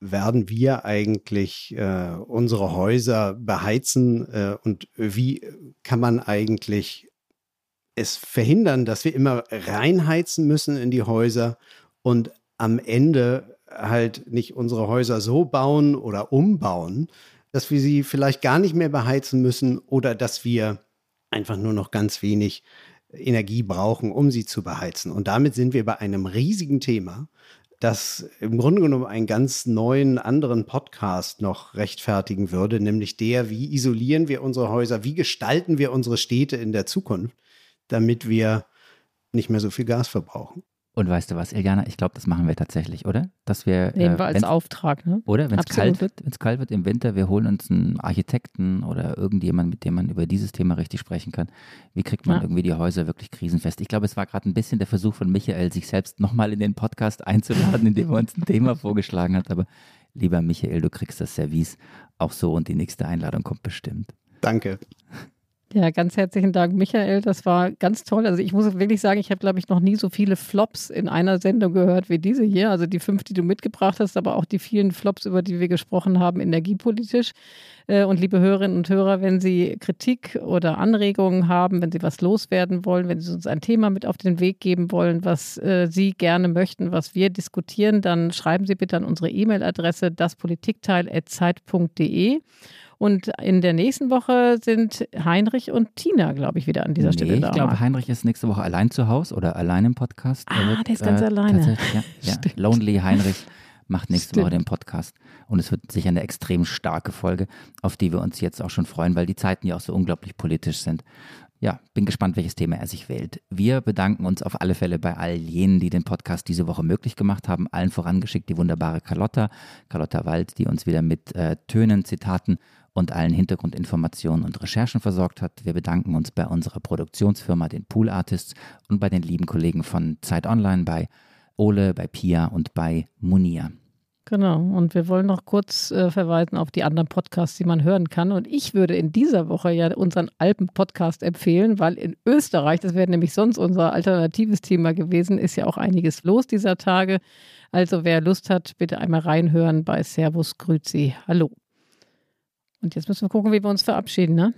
werden wir eigentlich äh, unsere Häuser beheizen äh, und wie kann man eigentlich es verhindern, dass wir immer reinheizen müssen in die Häuser und am Ende halt nicht unsere Häuser so bauen oder umbauen, dass wir sie vielleicht gar nicht mehr beheizen müssen oder dass wir einfach nur noch ganz wenig Energie brauchen, um sie zu beheizen. Und damit sind wir bei einem riesigen Thema, das im Grunde genommen einen ganz neuen, anderen Podcast noch rechtfertigen würde, nämlich der, wie isolieren wir unsere Häuser, wie gestalten wir unsere Städte in der Zukunft damit wir nicht mehr so viel Gas verbrauchen. Und weißt du was, Iliana, ich glaube, das machen wir tatsächlich, oder? Dass wir nehmen wir äh, als Auftrag, ne? Oder wenn es kalt wird, wenn es kalt wird im Winter, wir holen uns einen Architekten oder irgendjemanden, mit dem man über dieses Thema richtig sprechen kann. Wie kriegt man ja. irgendwie die Häuser wirklich krisenfest? Ich glaube, es war gerade ein bisschen der Versuch von Michael, sich selbst nochmal in den Podcast einzuladen, indem er uns ein Thema vorgeschlagen hat. Aber lieber Michael, du kriegst das Service auch so und die nächste Einladung kommt bestimmt. Danke. Ja, ganz herzlichen Dank, Michael. Das war ganz toll. Also ich muss wirklich sagen, ich habe, glaube ich, noch nie so viele Flops in einer Sendung gehört wie diese hier. Also die fünf, die du mitgebracht hast, aber auch die vielen Flops, über die wir gesprochen haben, energiepolitisch. Äh, und liebe Hörerinnen und Hörer, wenn Sie Kritik oder Anregungen haben, wenn Sie was loswerden wollen, wenn Sie uns ein Thema mit auf den Weg geben wollen, was äh, Sie gerne möchten, was wir diskutieren, dann schreiben Sie bitte an unsere E-Mail-Adresse daspolitikteil.zeit.de. Und in der nächsten Woche sind Heinrich und Tina, glaube ich, wieder an dieser nee, Stelle da. Ich glaube, Heinrich ist nächste Woche allein zu Hause oder allein im Podcast. Ah, wird, der ist ganz äh, alleine. Ja, ja. Lonely Heinrich macht nächste Stimmt. Woche den Podcast. Und es wird sicher eine extrem starke Folge, auf die wir uns jetzt auch schon freuen, weil die Zeiten ja auch so unglaublich politisch sind. Ja, bin gespannt, welches Thema er sich wählt. Wir bedanken uns auf alle Fälle bei all jenen, die den Podcast diese Woche möglich gemacht haben. Allen vorangeschickt die wunderbare Carlotta, Carlotta Wald, die uns wieder mit äh, Tönen, Zitaten und allen Hintergrundinformationen und Recherchen versorgt hat. Wir bedanken uns bei unserer Produktionsfirma, den Pool Artists und bei den lieben Kollegen von Zeit Online, bei Ole, bei Pia und bei Munia. Genau, und wir wollen noch kurz äh, verweisen auf die anderen Podcasts, die man hören kann. Und ich würde in dieser Woche ja unseren Alpen-Podcast empfehlen, weil in Österreich, das wäre nämlich sonst unser alternatives Thema gewesen, ist ja auch einiges los dieser Tage. Also wer Lust hat, bitte einmal reinhören bei Servus Grüzi. Hallo. Und jetzt müssen wir gucken, wie wir uns verabschieden, ne?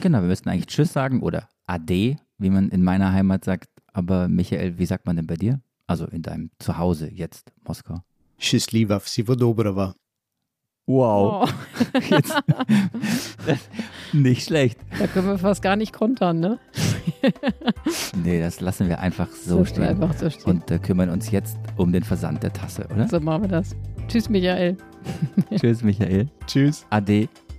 Genau, wir müssten eigentlich Tschüss sagen oder Ade, wie man in meiner Heimat sagt. Aber Michael, wie sagt man denn bei dir? Also in deinem Zuhause jetzt, Moskau. Счастливо, всего доброго. Wow. Oh. Jetzt, nicht schlecht. Da können wir fast gar nicht kontern, ne? nee, das lassen wir einfach so, so stehen. Einfach so stehen. Und äh, kümmern uns jetzt um den Versand der Tasse, oder? So machen wir das. Tschüss, Michael. Tschüss, Michael. Tschüss. Ade.